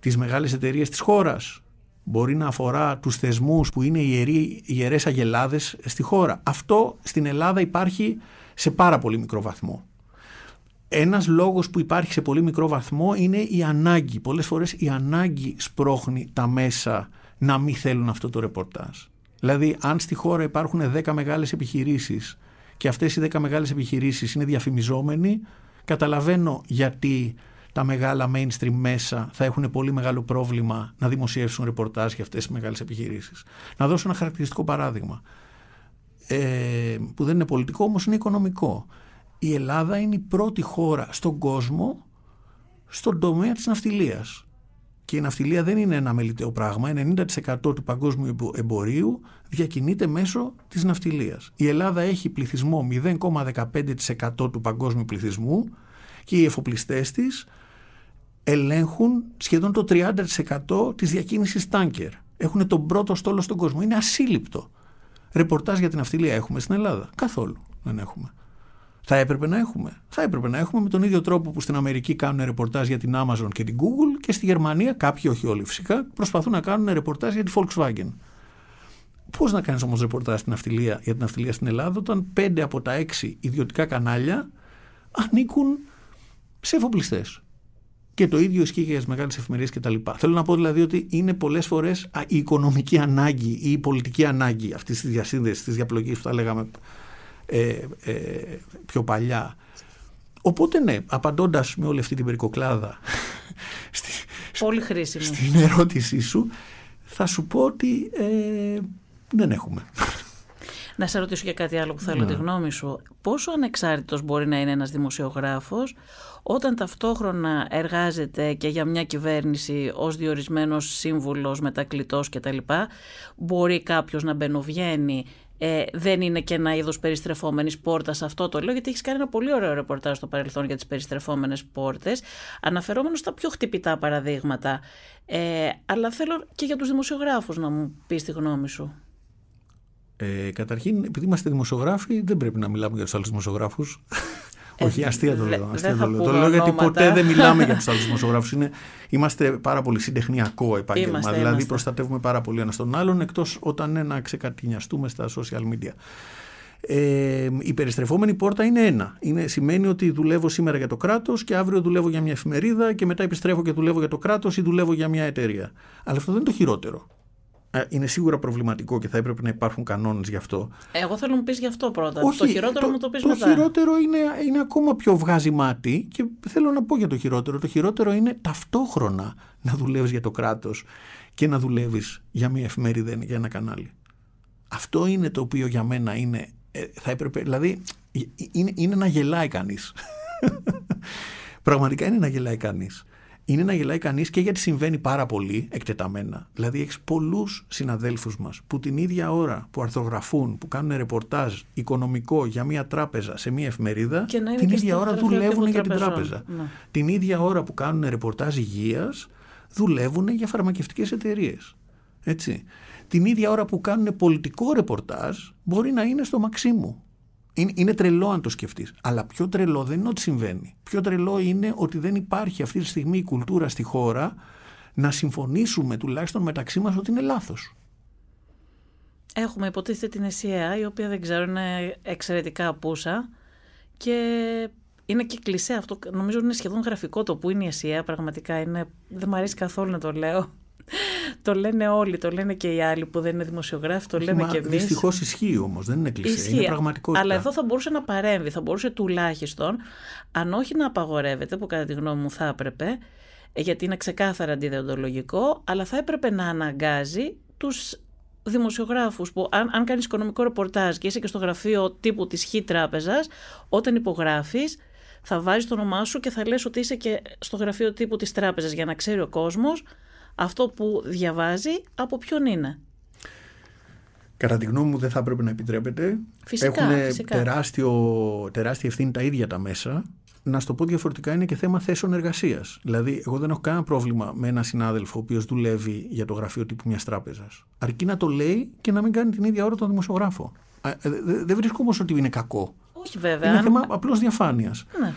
τις μεγάλες εταιρείες της χώρας, μπορεί να αφορά τους θεσμούς που είναι ιεροί, ιερές αγελάδες στη χώρα. Αυτό στην Ελλάδα υπάρχει σε πάρα πολύ μικρό βαθμό. Ένας λόγος που υπάρχει σε πολύ μικρό βαθμό είναι η ανάγκη. Πολλές φορές η ανάγκη σπρώχνει τα μέσα να μην θέλουν αυτό το ρεπορτάζ. Δηλαδή αν στη χώρα υπάρχουν 10 μεγάλες επιχειρήσεις και αυτές οι 10 μεγάλες επιχειρήσεις είναι διαφημιζόμενοι, καταλαβαίνω γιατί τα μεγάλα mainstream μέσα θα έχουν πολύ μεγάλο πρόβλημα να δημοσιεύσουν ρεπορτάζ για αυτές τις μεγάλες επιχειρήσεις. Να δώσω ένα χαρακτηριστικό παράδειγμα, ε, που δεν είναι πολιτικό όμως είναι οικονομικό. Η Ελλάδα είναι η πρώτη χώρα στον κόσμο στον τομέα της ναυτιλίας. Και η ναυτιλία δεν είναι ένα μελιτέο πράγμα. 90% του παγκόσμιου εμπορίου διακινείται μέσω της ναυτιλίας. Η Ελλάδα έχει πληθυσμό 0,15% του παγκόσμιου πληθυσμού και οι εφοπλιστές της ελέγχουν σχεδόν το 30% της διακίνησης τάνκερ. Έχουν τον πρώτο στόλο στον κόσμο. Είναι ασύλληπτο. Ρεπορτάζ για την αυτιλία έχουμε στην Ελλάδα. Καθόλου δεν έχουμε. Θα έπρεπε να έχουμε. Θα έπρεπε να έχουμε με τον ίδιο τρόπο που στην Αμερική κάνουν ρεπορτάζ για την Amazon και την Google και στη Γερμανία, κάποιοι όχι όλοι φυσικά, προσπαθούν να κάνουν ρεπορτάζ για τη Volkswagen. Πώς να κάνεις όμως ρεπορτάζ στην αυτιλία, για την αυτιλία στην Ελλάδα, όταν πέντε από τα έξι ιδιωτικά κανάλια ανήκουν σε εφοπλιστές. Και το ίδιο ισχύει για τις μεγάλες εφημερίε κτλ. Θέλω να πω δηλαδή ότι είναι πολλές φορές η οικονομική ανάγκη ή η πολιτική ανάγκη αυτής της διασύνδεσης, της διαπλοκής που θα λέγαμε ε, ε, πιο παλιά. Οπότε ναι, απαντώντας με όλη αυτή την περικοκλάδα στη, Πολύ χρήσιμο. στην ερώτησή σου, θα σου πω ότι ε, δεν έχουμε. Να σε ρωτήσω για κάτι άλλο που θέλω ναι. τη γνώμη σου. Πόσο ανεξάρτητος μπορεί να είναι ένας δημοσιογράφος όταν ταυτόχρονα εργάζεται και για μια κυβέρνηση ως διορισμένος σύμβουλος, μετακλητός κτλ. Μπορεί κάποιος να μπαινοβγαίνει ε, δεν είναι και ένα είδος περιστρεφόμενης πόρτας. Αυτό το λέω γιατί έχεις κάνει ένα πολύ ωραίο ρεπορτάζ στο παρελθόν για τις περιστρεφόμενες πόρτες, αναφερόμενος στα πιο χτυπητά παραδείγματα. Ε, αλλά θέλω και για τους δημοσιογράφους να μου πεις τη γνώμη σου. Ε, καταρχήν, επειδή είμαστε δημοσιογράφοι, δεν πρέπει να μιλάμε για τους άλλους δημοσιογράφους. Ε, Όχι, αστεία το λέω. Αστεία το λέω. Το λέω γιατί ποτέ δεν μιλάμε για τους άλλους δημοσιογράφους. Είμαστε πάρα πολύ συντεχνιακό επάγγελμα. Είμαστε, δηλαδή είμαστε. προστατεύουμε πάρα πολύ ένας τον άλλον, εκτός όταν είναι να ξεκατηνιαστούμε στα social media. Ε, η περιστρεφόμενη πόρτα είναι ένα. Είναι, σημαίνει ότι δουλεύω σήμερα για το κράτος και αύριο δουλεύω για μια εφημερίδα και μετά επιστρέφω και δουλεύω για το κράτος ή δουλεύω για μια εταιρεία. Αλλά αυτό δεν είναι το χειρότερο. Ε, είναι σίγουρα προβληματικό και θα έπρεπε να υπάρχουν κανόνες γι' αυτό. Εγώ θέλω να μου πεις γι' αυτό πρώτα. το χειρότερο το, μου το πεις μετά. Το χειρότερο είναι, είναι ακόμα πιο βγάζει μάτι και θέλω να πω για το χειρότερο. Το χειρότερο είναι ταυτόχρονα να δουλεύεις για το κράτος και να δουλεύεις για μια εφημερίδα για ένα κανάλι. Αυτό είναι το οποίο για μένα είναι. Ε, θα έπρεπε, δηλαδή, είναι, είναι να γελάει κανείς. Πραγματικά είναι να γελάει κανείς είναι να γελάει κανείς και γιατί συμβαίνει πάρα πολύ εκτεταμένα. Δηλαδή, έχεις πολλούς συναδέλφους μας που την ίδια ώρα που αρθρογραφούν, που κάνουν ρεπορτάζ οικονομικό για μια τράπεζα σε μια εφημερίδα, την ίδια ώρα δουλεύουν για την τράπεζα. Ναι. Την ίδια ώρα που κάνουν ρεπορτάζ υγείας, δουλεύουν για φαρμακευτικές εταιρείες. Έτσι. Την ίδια ώρα που κάνουν πολιτικό ρεπορτάζ, μπορεί να είναι στο Μαξίμου είναι, είναι τρελό αν το σκεφτείς. Αλλά πιο τρελό δεν είναι ότι συμβαίνει. Πιο τρελό είναι ότι δεν υπάρχει αυτή τη στιγμή η κουλτούρα στη χώρα να συμφωνήσουμε τουλάχιστον μεταξύ μας ότι είναι λάθος. Έχουμε υποτίθεται την ΕΣΥΑ, η οποία δεν ξέρω είναι εξαιρετικά απούσα και είναι και κλεισέ αυτό. Νομίζω είναι σχεδόν γραφικό το που είναι η ΕΣΥΑ. Πραγματικά είναι, δεν μου αρέσει καθόλου να το λέω το λένε όλοι, το λένε και οι άλλοι που δεν είναι δημοσιογράφοι, το λέμε Μα, και εμείς. Δυστυχώς ισχύει όμως, δεν είναι κλεισέ. Είναι πραγματικότητα. Αλλά εδώ θα μπορούσε να παρέμβει, θα μπορούσε τουλάχιστον, αν όχι να απαγορεύεται, που κατά τη γνώμη μου θα έπρεπε, γιατί είναι ξεκάθαρα αντιδεοντολογικό, αλλά θα έπρεπε να αναγκάζει τους δημοσιογράφους που, αν, αν κάνεις οικονομικό ρεπορτάζ και είσαι και στο γραφείο τύπου της Χ Τράπεζας, όταν υπογράφεις, θα βάζεις το όνομά σου και θα λες ότι είσαι και στο γραφείο τύπου της τράπεζας για να ξέρει ο κόσμος αυτό που διαβάζει από ποιον είναι; Κατά τη γνώμη μου δεν θα έπρεπε να επιτρέπεται. Φυσικά, Έχουν φυσικά. Τεράστιο, τεράστια ευθύνη τα ίδια τα μέσα. Να στο πω διαφορετικά, είναι και θέμα θέσεων εργασίας. Δηλαδή, εγώ δεν έχω κανένα πρόβλημα με έναν συνάδελφο ο οποίος δουλεύει για το γραφείο τύπου μιας τράπεζας. Αρκεί να το λέει και να μην κάνει την ίδια ώρα τον δημοσιογράφο. Α, ε, δε- Δεν βρίσκω όμως ότι είναι κακό. Όχι βέβαια. Είναι αν- θέμα απλώς διαφάνειας. ναι.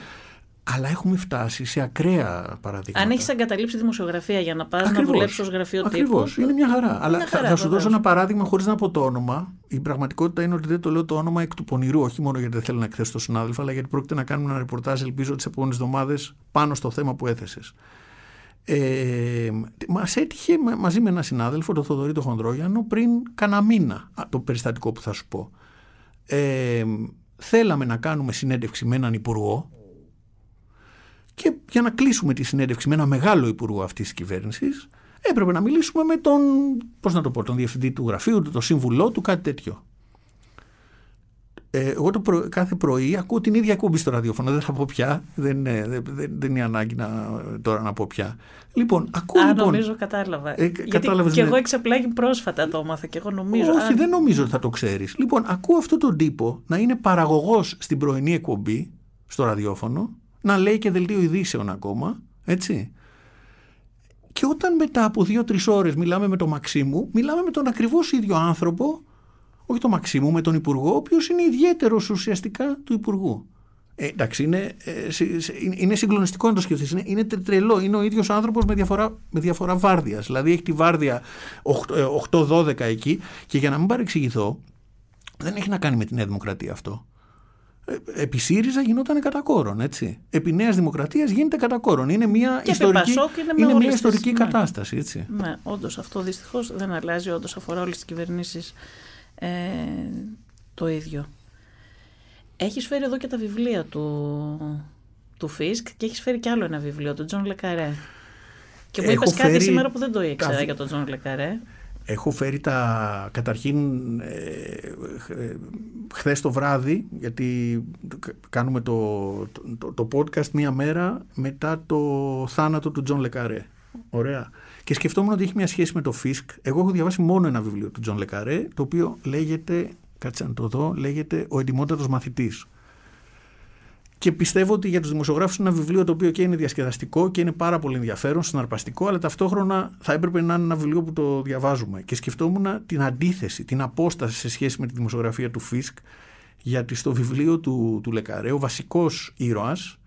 Αλλά έχουμε φτάσει σε ακραία παραδείγματα. Αν έχεις εγκαταλείψει δημοσιογραφία για να πας να Ακριβώς. δουλέψεις ως γραφείο Ακριβώς. τύπου. Είναι μια χαρά. Αλλά θα- χαρά, θα, σου βεβαίως. δώσω ένα παράδειγμα χωρίς να πω το όνομα. Η πραγματικότητα είναι ότι δεν το λέω το όνομα εκ του πονηρού, όχι μόνο γιατί δεν θέλω να εκθέσω τον συνάδελφο, αλλά γιατί πρόκειται να κάνουμε ένα ρεπορτάζ, ελπίζω, τις επόμενες εβδομάδες πάνω στο θέμα που έθεσες. Ε, Μας έτυχε μα- μαζί με έναν συνάδελφο, τον Θοδωρή τον Χονδρόγιανο, πριν κάνα μήνα α, το περιστατικό που θα σου πω. Ε, θέλαμε να κάνουμε συνέντευξη με έναν υπουργό και για να κλείσουμε τη συνέντευξη με ένα μεγάλο υπουργό αυτής της κυβέρνησης έπρεπε να μιλήσουμε με τον, πώς να το πω, τον διευθυντή του γραφείου του, τον σύμβουλό του, κάτι τέτοιο. Ε, εγώ το πρωί- κάθε πρωί ακούω την ίδια εκπομπή στο ραδιόφωνο. Δεν θα πω πια. Δεν, είναι- δεν, δεν, δεν είναι ανάγκη να, τώρα να πω πια. Λοιπόν, ακούω Α, λοιπόν. νομίζω κατάλαβα. Ε, Γιατί κατάλαβες, και ναι. εγώ εξαπλάγει πρόσφατα το έμαθα και εγώ νομίζω. Όχι, Α, δεν νομίζω ότι θα το ξέρεις. Λοιπόν, ακούω αυτόν τον τύπο να είναι παραγωγός στην πρωινή εκπομπή στο ραδιόφωνο, να λέει και δελτίο ειδήσεων ακόμα, έτσι. Και όταν μετά από δύο-τρεις ώρες μιλάμε με τον Μαξίμου, μιλάμε με τον ακριβώς ίδιο άνθρωπο, όχι τον Μαξίμου, με τον Υπουργό, ο οποίος είναι ιδιαίτερος ουσιαστικά του Υπουργού. Ε, εντάξει, είναι, ε, συ- συ- είναι- είναι συγκλονιστικό να το σκεφτείς. Είναι, είναι τε- τρελό. Είναι ο ίδιος άνθρωπος με διαφορά, με διαφορά βάρδιας. Δηλαδή έχει τη βάρδια 8-12 εκεί και για να μην παρεξηγηθώ, δεν έχει να κάνει με τη Νέα Δημοκρατία αυτό. Ε, Επί ΣΥΡΙΖΑ γινόταν κατά κόρον, έτσι. Επί Νέας Δημοκρατίας γίνεται κατά κόρον. Είναι μια επί ιστορική, Πασόκ είναι με είναι μια όλες τις- ιστορική ναι. κατάσταση, έτσι. Ναι, όντως αυτό δυστυχώς δεν αλλάζει. Όντως αφορά όλες τις κυβερνήσεις ε, το ίδιο. Έχεις φέρει εδώ και τα βιβλία του, του Φίσκ και έχεις φέρει κι άλλο ένα βιβλίο, του Τζον Λεκαρέ. Και μου Έχω είπες κάτι φέρει σήμερα που δεν το ήξερα τα- για τον Τζον Λεκαρέ. Έχω φέρει τα καταρχήν ε, ε, χθες το βράδυ γιατί κάνουμε το, το, το podcast μία μέρα μετά το θάνατο του Τζον Λεκαρέ. Ωραία. Και σκεφτόμουν ότι έχει μια σχέση με το Φίσκ. Εγώ έχω διαβάσει μόνο ένα βιβλίο του Τζον Λεκαρέ το οποίο λέγεται, κάτσε να το δω, λέγεται «Ο εντιμότατος μαθητής». Και πιστεύω ότι για τους δημοσιογράφους είναι ένα βιβλίο το οποίο και είναι διασκεδαστικό και είναι πάρα πολύ ενδιαφέρον, συναρπαστικό, αλλά ταυτόχρονα θα έπρεπε να είναι ένα βιβλίο που το διαβάζουμε. Και σκεφτόμουν την αντίθεση, την απόσταση σε σχέση με τη δημοσιογραφία του Φίσκ, γιατί στο βιβλίο του, του Λεκαρέ ο βασικός ήρωας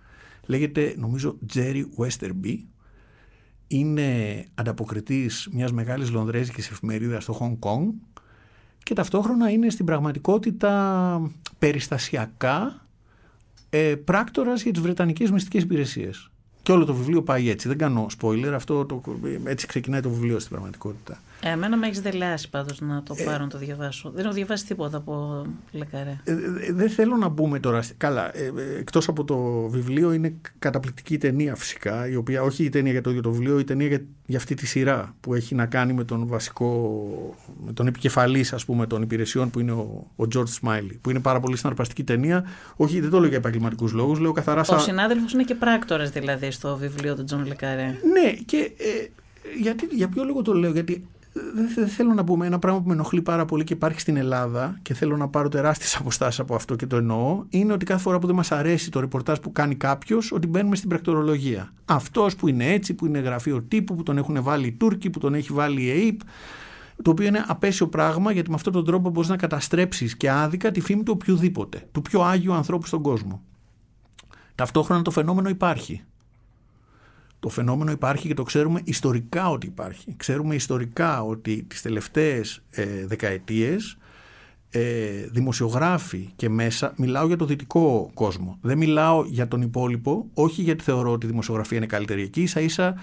λέγεται, νομίζω, Τζέρι Westerby. Είναι ανταποκριτής μιας μεγάλης λονδρέζικης εφημερίδας στο Χονγκ Κονγκ και ταυτόχρονα είναι στην πραγματικότητα περιστασιακά ε, πράκτορας για τις Βρετανικές μυστικές υπηρεσίες. Και όλο το βιβλίο πάει έτσι. Δεν κάνω spoiler, αυτό το, έτσι ξεκινάει το βιβλίο στην πραγματικότητα. Ε, εμένα με έχεις δελεάσει πάντως να το Ε, πάρω να το διαβάσω. Δεν έχω διαβάσει τίποτα από Λεκαρέ. Ε, ε, δεν θέλω να μπούμε τώρα. στη- Καλά, ε, ε, εκτός από το βιβλίο είναι καταπληκτική ταινία φυσικά, η οποία όχι η ταινία για το ίδιο το βιβλίο, η ταινία για, για αυτή τη σειρά που έχει να κάνει με τον βασικό, με τον επικεφαλής ας πούμε των υπηρεσιών που είναι ο, ο George Smiley, που είναι πάρα πολύ συναρπαστική ταινία. Όχι, δεν το λέω για επαγγελματικούς λόγους, λέω καθαρά Ο σαν... συνάδελφος είναι και πράκτορας δηλαδή στο βιβλίο του Τζον Λεκαρέ. Ναι, και ε, γιατί, για ποιο λόγο το λέω, γιατί ε, δεν δεν θέλω να πούμε ένα πράγμα που με ενοχλεί πάρα πολύ και υπάρχει στην Ελλάδα και θέλω να πάρω τεράστιες αποστάσεις από αυτό και το εννοώ, είναι ότι κάθε φορά που δεν μας αρέσει το ρεπορτάζ που κάνει κάποιος, ότι μπαίνουμε στην πρακτορολογία. Αυτός που είναι έτσι, που είναι γραφείο τύπου, που τον έχουν βάλει οι Τούρκοι, που τον έχει βάλει η ΕΕΠ, το οποίο είναι απέσιο πράγμα γιατί με αυτόν τον τρόπο μπορείς να καταστρέψεις και άδικα τη φήμη του οποιοδήποτε, του πιο άγιου ανθρώπου στον κόσμο. Ταυτόχρονα το φαινόμενο υπάρχει. Το φαινόμενο υπάρχει και το ξέρουμε ιστορικά ότι υπάρχει. Ξέρουμε ιστορικά ότι τις τελευταίες ε, δεκαετίες ε, δημοσιογράφοι και μέσα, μιλάω για το δυτικό κόσμο. Δεν μιλάω για τον υπόλοιπο, όχι γιατί θεωρώ ότι η δημοσιογραφία είναι καλύτερη εκεί, ίσα ίσα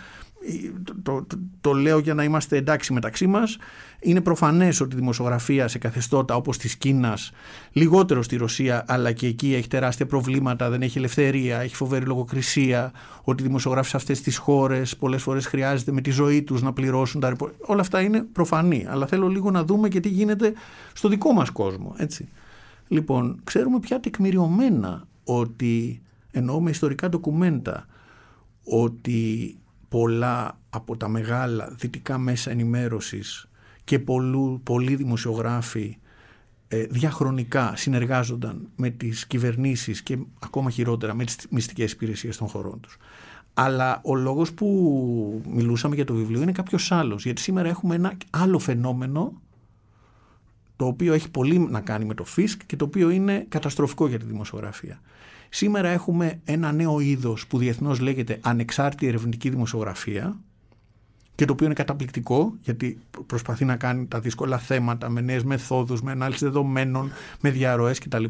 το, το, το, το λέω για να είμαστε εντάξει μεταξύ μας. Είναι προφανές ότι η δημοσιογραφία σε καθεστώτα όπως της Κίνας, λιγότερο στη Ρωσία, αλλά και εκεί έχει τεράστια προβλήματα, δεν έχει ελευθερία, έχει φοβερή λογοκρισία, ότι οι δημοσιογράφοι σε αυτές τις χώρες πολλές φορές χρειάζεται με τη ζωή τους να πληρώσουν τα ρεπο... Όλα αυτά είναι προφανή, αλλά θέλω λίγο να δούμε και τι γίνεται στο δικό μας κόσμο. Έτσι. Λοιπόν, ξέρουμε πια τεκμηριωμένα ότι εννοώ με ιστορικά ντοκουμέντα, ότι πολλά από τα μεγάλα δυτικά μέσα ενημέρωσης και πολλού, πολλοί δημοσιογράφοι ε, διαχρονικά συνεργάζονταν με τις κυβερνήσεις και ακόμα χειρότερα με τις μυστικές υπηρεσίες των χωρών τους. Αλλά ο λόγος που μιλούσαμε για το βιβλίο είναι κάποιος άλλος, γιατί σήμερα έχουμε ένα άλλο φαινόμενο το οποίο έχει πολύ να κάνει με το φίσκ και το οποίο είναι καταστροφικό για τη δημοσιογραφία. Σήμερα έχουμε ένα νέο είδος που διεθνώς λέγεται ανεξάρτητη ερευνητική δημοσιογραφία και το οποίο είναι καταπληκτικό γιατί προσπαθεί να κάνει τα δύσκολα θέματα με νέες μεθόδους, με ανάλυση δεδομένων, με διαρροές κτλ.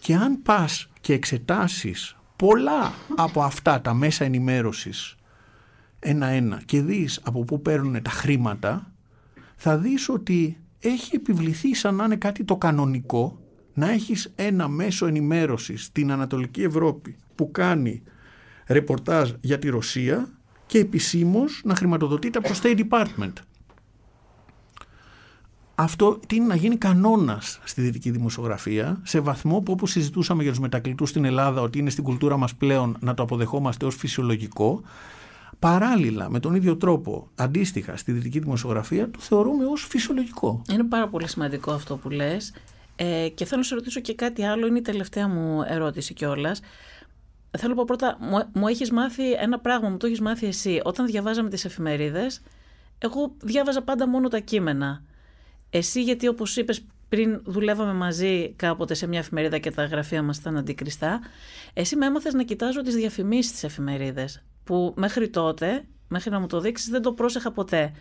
Και αν πας και εξετάσεις πολλά από αυτά τα μέσα ενημέρωσης ένα-ένα και δεις από πού παίρνουν τα χρήματα θα δεις ότι έχει επιβληθεί σαν να είναι κάτι το κανονικό να έχεις ένα μέσο ενημέρωσης στην Ανατολική Ευρώπη που κάνει ρεπορτάζ για τη Ρωσία και επισήμως να χρηματοδοτείται από το State Department. Αυτό τι είναι να γίνει κανόνας στη δυτική δημοσιογραφία σε βαθμό που όπως συζητούσαμε για τους μετακλητούς στην Ελλάδα ότι είναι στην κουλτούρα μας πλέον να το αποδεχόμαστε ως φυσιολογικό παράλληλα με τον ίδιο τρόπο αντίστοιχα στη δυτική δημοσιογραφία το θεωρούμε ως φυσιολογικό. Είναι πάρα πολύ σημαντικό αυτό που λες ε, και θέλω να σε ρωτήσω και κάτι άλλο, είναι η τελευταία μου ερώτηση κιόλας. Θέλω να πω πρώτα, μου, μου έχεις μάθει ένα πράγμα, μου το έχεις μάθει εσύ. Όταν διαβάζαμε τις εφημερίδες, εγώ διάβαζα πάντα μόνο τα κείμενα. Εσύ γιατί όπως είπες πριν δουλεύαμε μαζί κάποτε σε μια εφημερίδα και τα γραφεία μας ήταν αντικριστά, εσύ με έμαθες να κοιτάζω τις διαφημίσεις της εφημερίδες, που μέχρι τότε, μέχρι να μου το δείξεις, δεν το πρόσεχα ποτέ.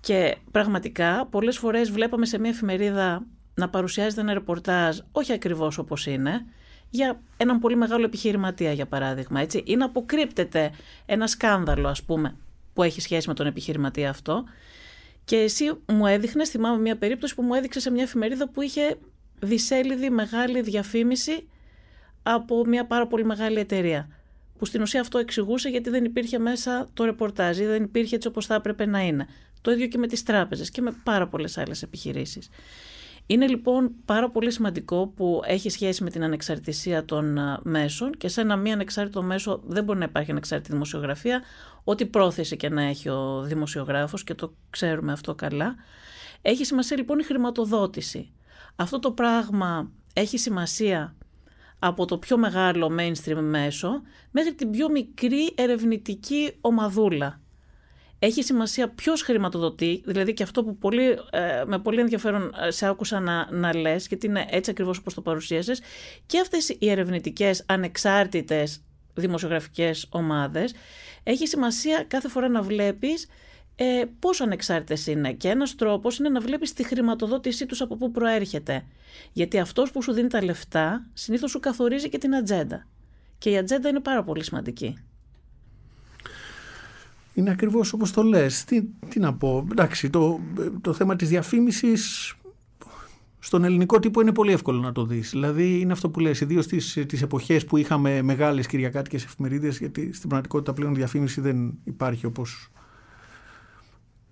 Και πραγματικά πολλές φορές βλέπαμε σε μια εφημερίδα να παρουσιάζεται ένα ρεπορτάζ, όχι ακριβώς όπως είναι, για έναν πολύ μεγάλο επιχειρηματία για παράδειγμα, έτσι, ή να αποκρύπτεται ένα σκάνδαλο ας πούμε που έχει σχέση με τον επιχειρηματία αυτό και εσύ μου έδειχνες, θυμάμαι μια περίπτωση που μου έδειξε σε μια εφημερίδα που είχε δισέλιδη μεγάλη διαφήμιση από μια πάρα πολύ μεγάλη εταιρεία. Που στην ουσία αυτό εξηγούσε γιατί δεν υπήρχε μέσα το ρεπορτάζ ή δεν υπήρχε έτσι όπως θα έπρεπε να είναι. Το ίδιο και με τις τράπεζες και με πάρα πολλές άλλες επιχειρήσεις. Είναι λοιπόν πάρα πολύ σημαντικό που έχει σχέση με την ανεξαρτησία των μέσων και σε ένα μη ανεξάρτητο μέσο δεν μπορεί να υπάρχει ανεξάρτητη δημοσιογραφία, ό,τι πρόθεση και να έχει ο δημοσιογράφος και το ξέρουμε αυτό καλά. Έχει σημασία λοιπόν η χρηματοδότηση. Αυτό το πράγμα έχει σημασία από το πιο μεγάλο mainstream μέσο μέχρι την πιο μικρή ερευνητική ομαδούλα έχει σημασία ποιος χρηματοδοτεί, δηλαδή και αυτό που πολύ, ε, με πολύ ενδιαφέρον ε, σε άκουσα να, να λες, γιατί είναι έτσι ακριβώς όπως το παρουσίασες, και αυτές οι ερευνητικές ανεξάρτητες δημοσιογραφικές ομάδες, έχει σημασία κάθε φορά να βλέπεις ε, πόσο ανεξάρτητες είναι και ένας τρόπος είναι να βλέπεις τη χρηματοδότησή τους από πού προέρχεται. Γιατί αυτός που σου δίνει τα λεφτά συνήθως σου καθορίζει και την ατζέντα. Και η ατζέντα είναι πάρα πολύ σημαντική. Είναι ακριβώς όπως το λες. Τι, τι να πω. Εντάξει, το, το θέμα της διαφήμισης στον ελληνικό τύπο είναι πολύ εύκολο να το δεις. Δηλαδή είναι αυτό που λες, ιδίως στις, τις εποχές που είχαμε μεγάλες κυριακάτικες εφημερίδες, γιατί στην πραγματικότητα πλέον διαφήμιση δεν υπάρχει όπως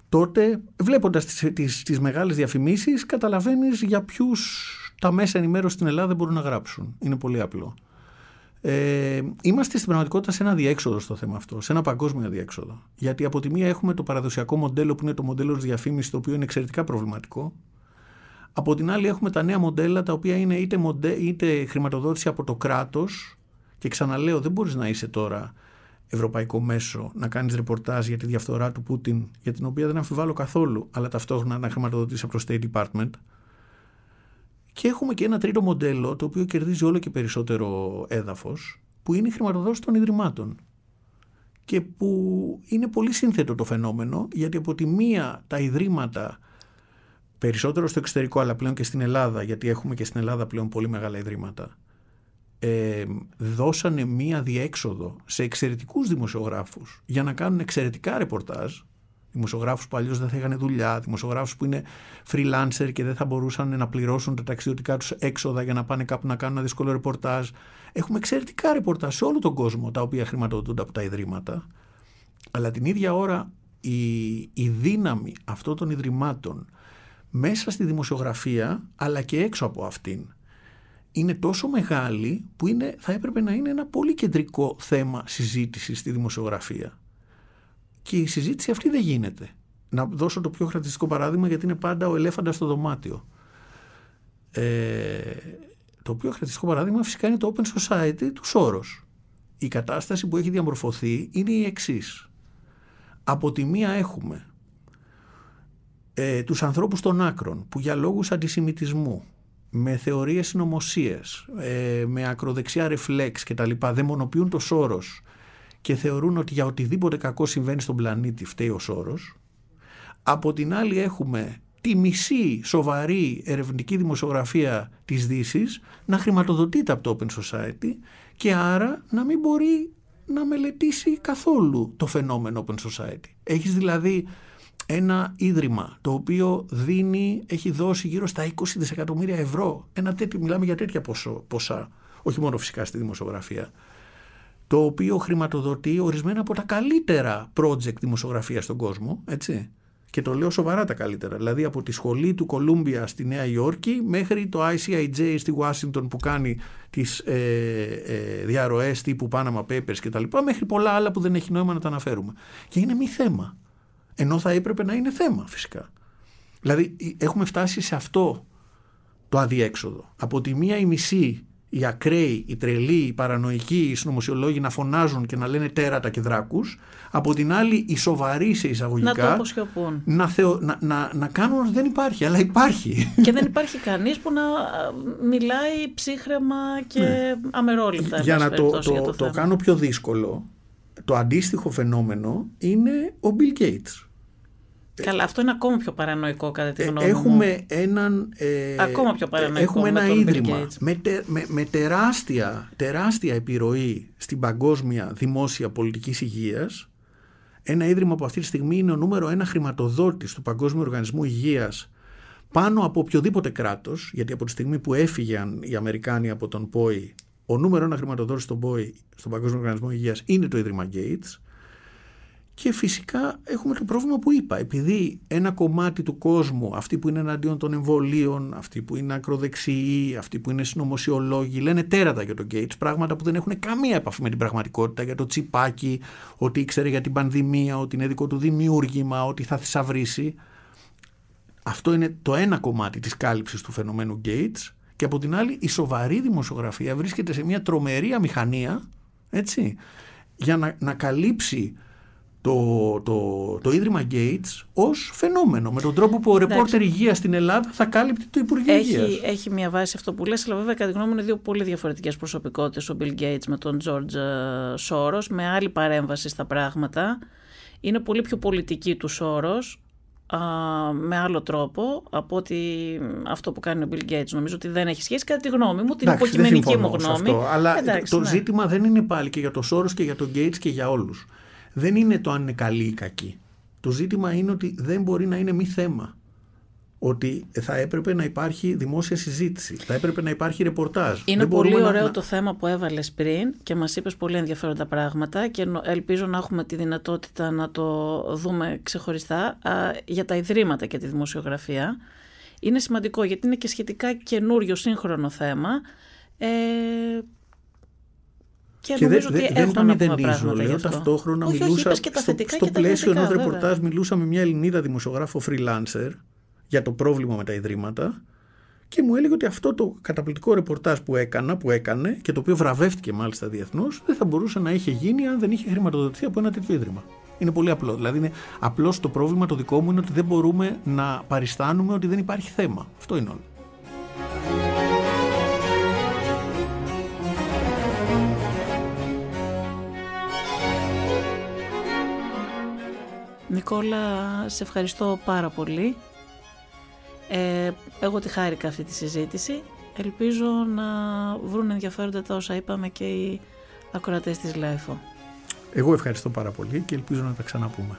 τότε. Βλέποντας τις, τις, τις μεγάλες διαφημίσεις καταλαβαίνεις για ποιους τα μέσα ενημέρωσης στην Ελλάδα μπορούν να γράψουν. Είναι πολύ απλό. Ε, είμαστε στην πραγματικότητα σε ένα διέξοδο στο θέμα αυτό, σε ένα παγκόσμιο διέξοδο. Γιατί από τη μία έχουμε το παραδοσιακό μοντέλο που είναι το μοντέλο της διαφήμισης, το οποίο είναι εξαιρετικά προβληματικό. Από την άλλη έχουμε τα νέα μοντέλα τα οποία είναι είτε, μοντέ, είτε χρηματοδότηση από το κράτος. Και ξαναλέω, δεν μπορείς να είσαι τώρα ευρωπαϊκό μέσο να κάνεις ρεπορτάζ για τη διαφθορά του Πούτιν, για την οποία δεν αμφιβάλλω καθόλου, αλλά ταυτόχρονα να χρηματοδοτήσει από το State Department. Και έχουμε και ένα τρίτο μοντέλο το οποίο κερδίζει όλο και περισσότερο έδαφος που είναι η χρηματοδότηση των ιδρυμάτων. Και που είναι πολύ σύνθετο το φαινόμενο γιατί από τη μία τα ιδρύματα περισσότερο στο εξωτερικό αλλά πλέον και στην Ελλάδα γιατί έχουμε και στην Ελλάδα πλέον πολύ μεγάλα ιδρύματα ε, δώσανε μία διέξοδο σε εξαιρετικούς δημοσιογράφους για να κάνουν εξαιρετικά ρεπορτάζ δημοσιογράφους που αλλιώς δεν θα είχαν δουλειά, δημοσιογράφους που είναι freelancer και δεν θα μπορούσαν να πληρώσουν τα ταξιδιωτικά τους έξοδα για να πάνε κάπου να κάνουν ένα δύσκολο ρεπορτάζ. Έχουμε εξαιρετικά ρεπορτάζ σε όλο τον κόσμο τα οποία χρηματοδοτούνται από τα ιδρύματα. Αλλά την ίδια ώρα η, η δύναμη αυτών των ιδρυμάτων μέσα στη δημοσιογραφία αλλά και έξω από αυτήν είναι τόσο μεγάλη που είναι, θα έπρεπε να είναι ένα πολύ κεντρικό θέμα συζήτησης στη δημοσιογραφία. Και η συζήτηση αυτή δεν γίνεται. Να δώσω το πιο χαρακτηριστικό παράδειγμα γιατί είναι πάντα ο ελέφαντας στο δωμάτιο. Ε, το πιο χαρακτηριστικό παράδειγμα φυσικά είναι το Open Society του Σόρος. Η κατάσταση που έχει διαμορφωθεί είναι η εξής. Από τη μία έχουμε ε, τους ανθρώπους των άκρων που για λόγους αντισημιτισμού με θεωρίες συνωμοσία, ε, με ακροδεξιά ρεφλέξ και τα λοιπά δαιμονοποιούν το Σόρος και θεωρούν ότι για οτιδήποτε κακό συμβαίνει στον πλανήτη φταίει ο Σόρος. Από την άλλη έχουμε τη μισή σοβαρή ερευνητική δημοσιογραφία της δύσης να χρηματοδοτείται από το Open Society και άρα να μην μπορεί να μελετήσει καθόλου το φαινόμενο Open Society. Έχεις δηλαδή ένα ίδρυμα το οποίο δίνει, έχει δώσει γύρω στα 20 δισεκατομμύρια ευρώ. Ένα τέτοιο, μιλάμε για τέτοια ποσό, ποσά, όχι μόνο φυσικά στη δημοσιογραφία, το οποίο χρηματοδοτεί ορισμένα από τα καλύτερα project δημοσιογραφία στον κόσμο, έτσι. Και το λέω σοβαρά τα καλύτερα. Δηλαδή από τη σχολή του Κολούμπια στη Νέα Υόρκη μέχρι το ICIJ στη Washington που κάνει τις ε, ε, διαρροές τύπου Panama Papers κτλ. Μέχρι πολλά άλλα που δεν έχει νόημα να τα αναφέρουμε. Και είναι μη θέμα. Ενώ θα έπρεπε να είναι θέμα φυσικά. Δηλαδή έχουμε φτάσει σε αυτό το αδιέξοδο. Από τη μία η μισή, οι ακραίοι, οι τρελοί, οι παρανοϊκοί, οι συνωμοσιολόγοι να φωνάζουν και να λένε τέρατα και δράκους. Από την άλλη οι σοβαροί σε εισαγωγικά να, να, θεω, να, να, να κάνουν ότι δεν υπάρχει, αλλά υπάρχει. Και δεν υπάρχει κανείς που να μιλάει ψύχρεμα και ναι. αμερόληπτα. Για να το, το, το, το κάνω πιο δύσκολο, το αντίστοιχο φαινόμενο είναι ο Bill Gates. Καλά, αυτό είναι ακόμα πιο παρανοϊκό κατά τη ε, γνώμη έχουμε μου. Έναν, ε, ακόμα πιο παρανοϊκό Έχουμε με ένα τον ίδρυμα με, με, με, τεράστια, τεράστια επιρροή στην παγκόσμια δημόσια πολιτικής υγείας. Ένα ίδρυμα που αυτή τη στιγμή είναι ο νούμερο ένα χρηματοδότης του Παγκόσμιου Οργανισμού Υγείας πάνω από οποιοδήποτε κράτος, γιατί από τη στιγμή που έφυγαν οι Αμερικάνοι από τον ΠΟΗ, ο νούμερο ένα χρηματοδότης στον ΠΟΗ, στον Παγκόσμιο Οργανισμό Υγείας, είναι το Ίδρυμα Gates. Και φυσικά έχουμε το πρόβλημα που είπα. Επειδή ένα κομμάτι του κόσμου, αυτοί που είναι εναντίον των εμβολίων, αυτοί που είναι ακροδεξιοί, αυτοί που είναι συνωμοσιολόγοι, λένε τέρατα για τον Gates, πράγματα που δεν έχουν καμία επαφή με την πραγματικότητα, για το τσιπάκι, ότι ήξερε για την πανδημία, ότι είναι δικό του δημιούργημα, ότι θα θησαυρίσει. Αυτό είναι το ένα κομμάτι της κάλυψης του φαινομένου Gates και από την άλλη η σοβαρή δημοσιογραφία βρίσκεται σε μια τρομερή αμηχανία έτσι, για να, να καλύψει το, το, το Ίδρυμα Gates ως φαινόμενο με τον τρόπο που ο ρεπόρτερ υγείας στην Ελλάδα θα κάλυπτε το Υπουργείο έχει, Υγείας. Έχει μια βάση αυτό που λες, αλλά βέβαια κατά τη γνώμη μου είναι δύο πολύ διαφορετικές προσωπικότητες ο Bill Gates με τον George Soros με άλλη παρέμβαση στα πράγματα. Είναι πολύ πιο πολιτική του Soros με άλλο τρόπο από ότι αυτό που κάνει ο Bill Gates. Νομίζω ότι δεν έχει σχέση κατά τη γνώμη μου, την υποκειμενική μου γνώμη. Αυτό, αλλά το, ναι. ζήτημα δεν είναι πάλι και για το Soros και για τον Gates και για όλους δεν είναι το αν είναι καλή ή κακή. Το ζήτημα είναι ότι δεν μπορεί να είναι μη θέμα. Ότι θα έπρεπε να υπάρχει δημόσια συζήτηση, θα έπρεπε να υπάρχει ρεπορτάζ. Είναι πολύ ωραίο το θέμα που έβαλες πριν και μας είπες πολύ ενδιαφέροντα πράγματα και ελπίζω να έχουμε τη δυνατότητα να το δούμε ξεχωριστά για τα ιδρύματα και τη δημοσιογραφία. Είναι σημαντικό γιατί είναι και σχετικά καινούριο σύγχρονο θέμα. Ε, και, και νομίζω ότι δεν το μηδενίζω. Λέω ταυτόχρονα όχι, μιλούσα όχι, και τα στο, στο πλαίσιο ενός ρεπορτάζ μιλούσα με μια Ελληνίδα δημοσιογράφο freelancer για το πρόβλημα με τα ιδρύματα και μου έλεγε ότι αυτό το καταπληκτικό ρεπορτάζ που έκανα, που έκανε και το οποίο βραβεύτηκε μάλιστα διεθνώς, δεν θα μπορούσε να είχε γίνει αν δεν είχε χρηματοδοτηθεί από ένα τέτοιο ίδρυμα. Είναι πολύ απλό. Δηλαδή, είναι απλώς το πρόβλημα το δικό μου είναι ότι δεν μπορούμε να παριστάνουμε ότι δεν υπάρχει θέμα. Αυτό είναι όλο. Νικόλα, σε ευχαριστώ πάρα πολύ. Ε, εγώ τη χάρηκα αυτή τη συζήτηση. Ελπίζω να βρουν ενδιαφέροντα τα όσα είπαμε και οι ακροατές της ΛΑΕΦΟ. Εγώ ευχαριστώ πάρα πολύ και ελπίζω να τα ξαναπούμε.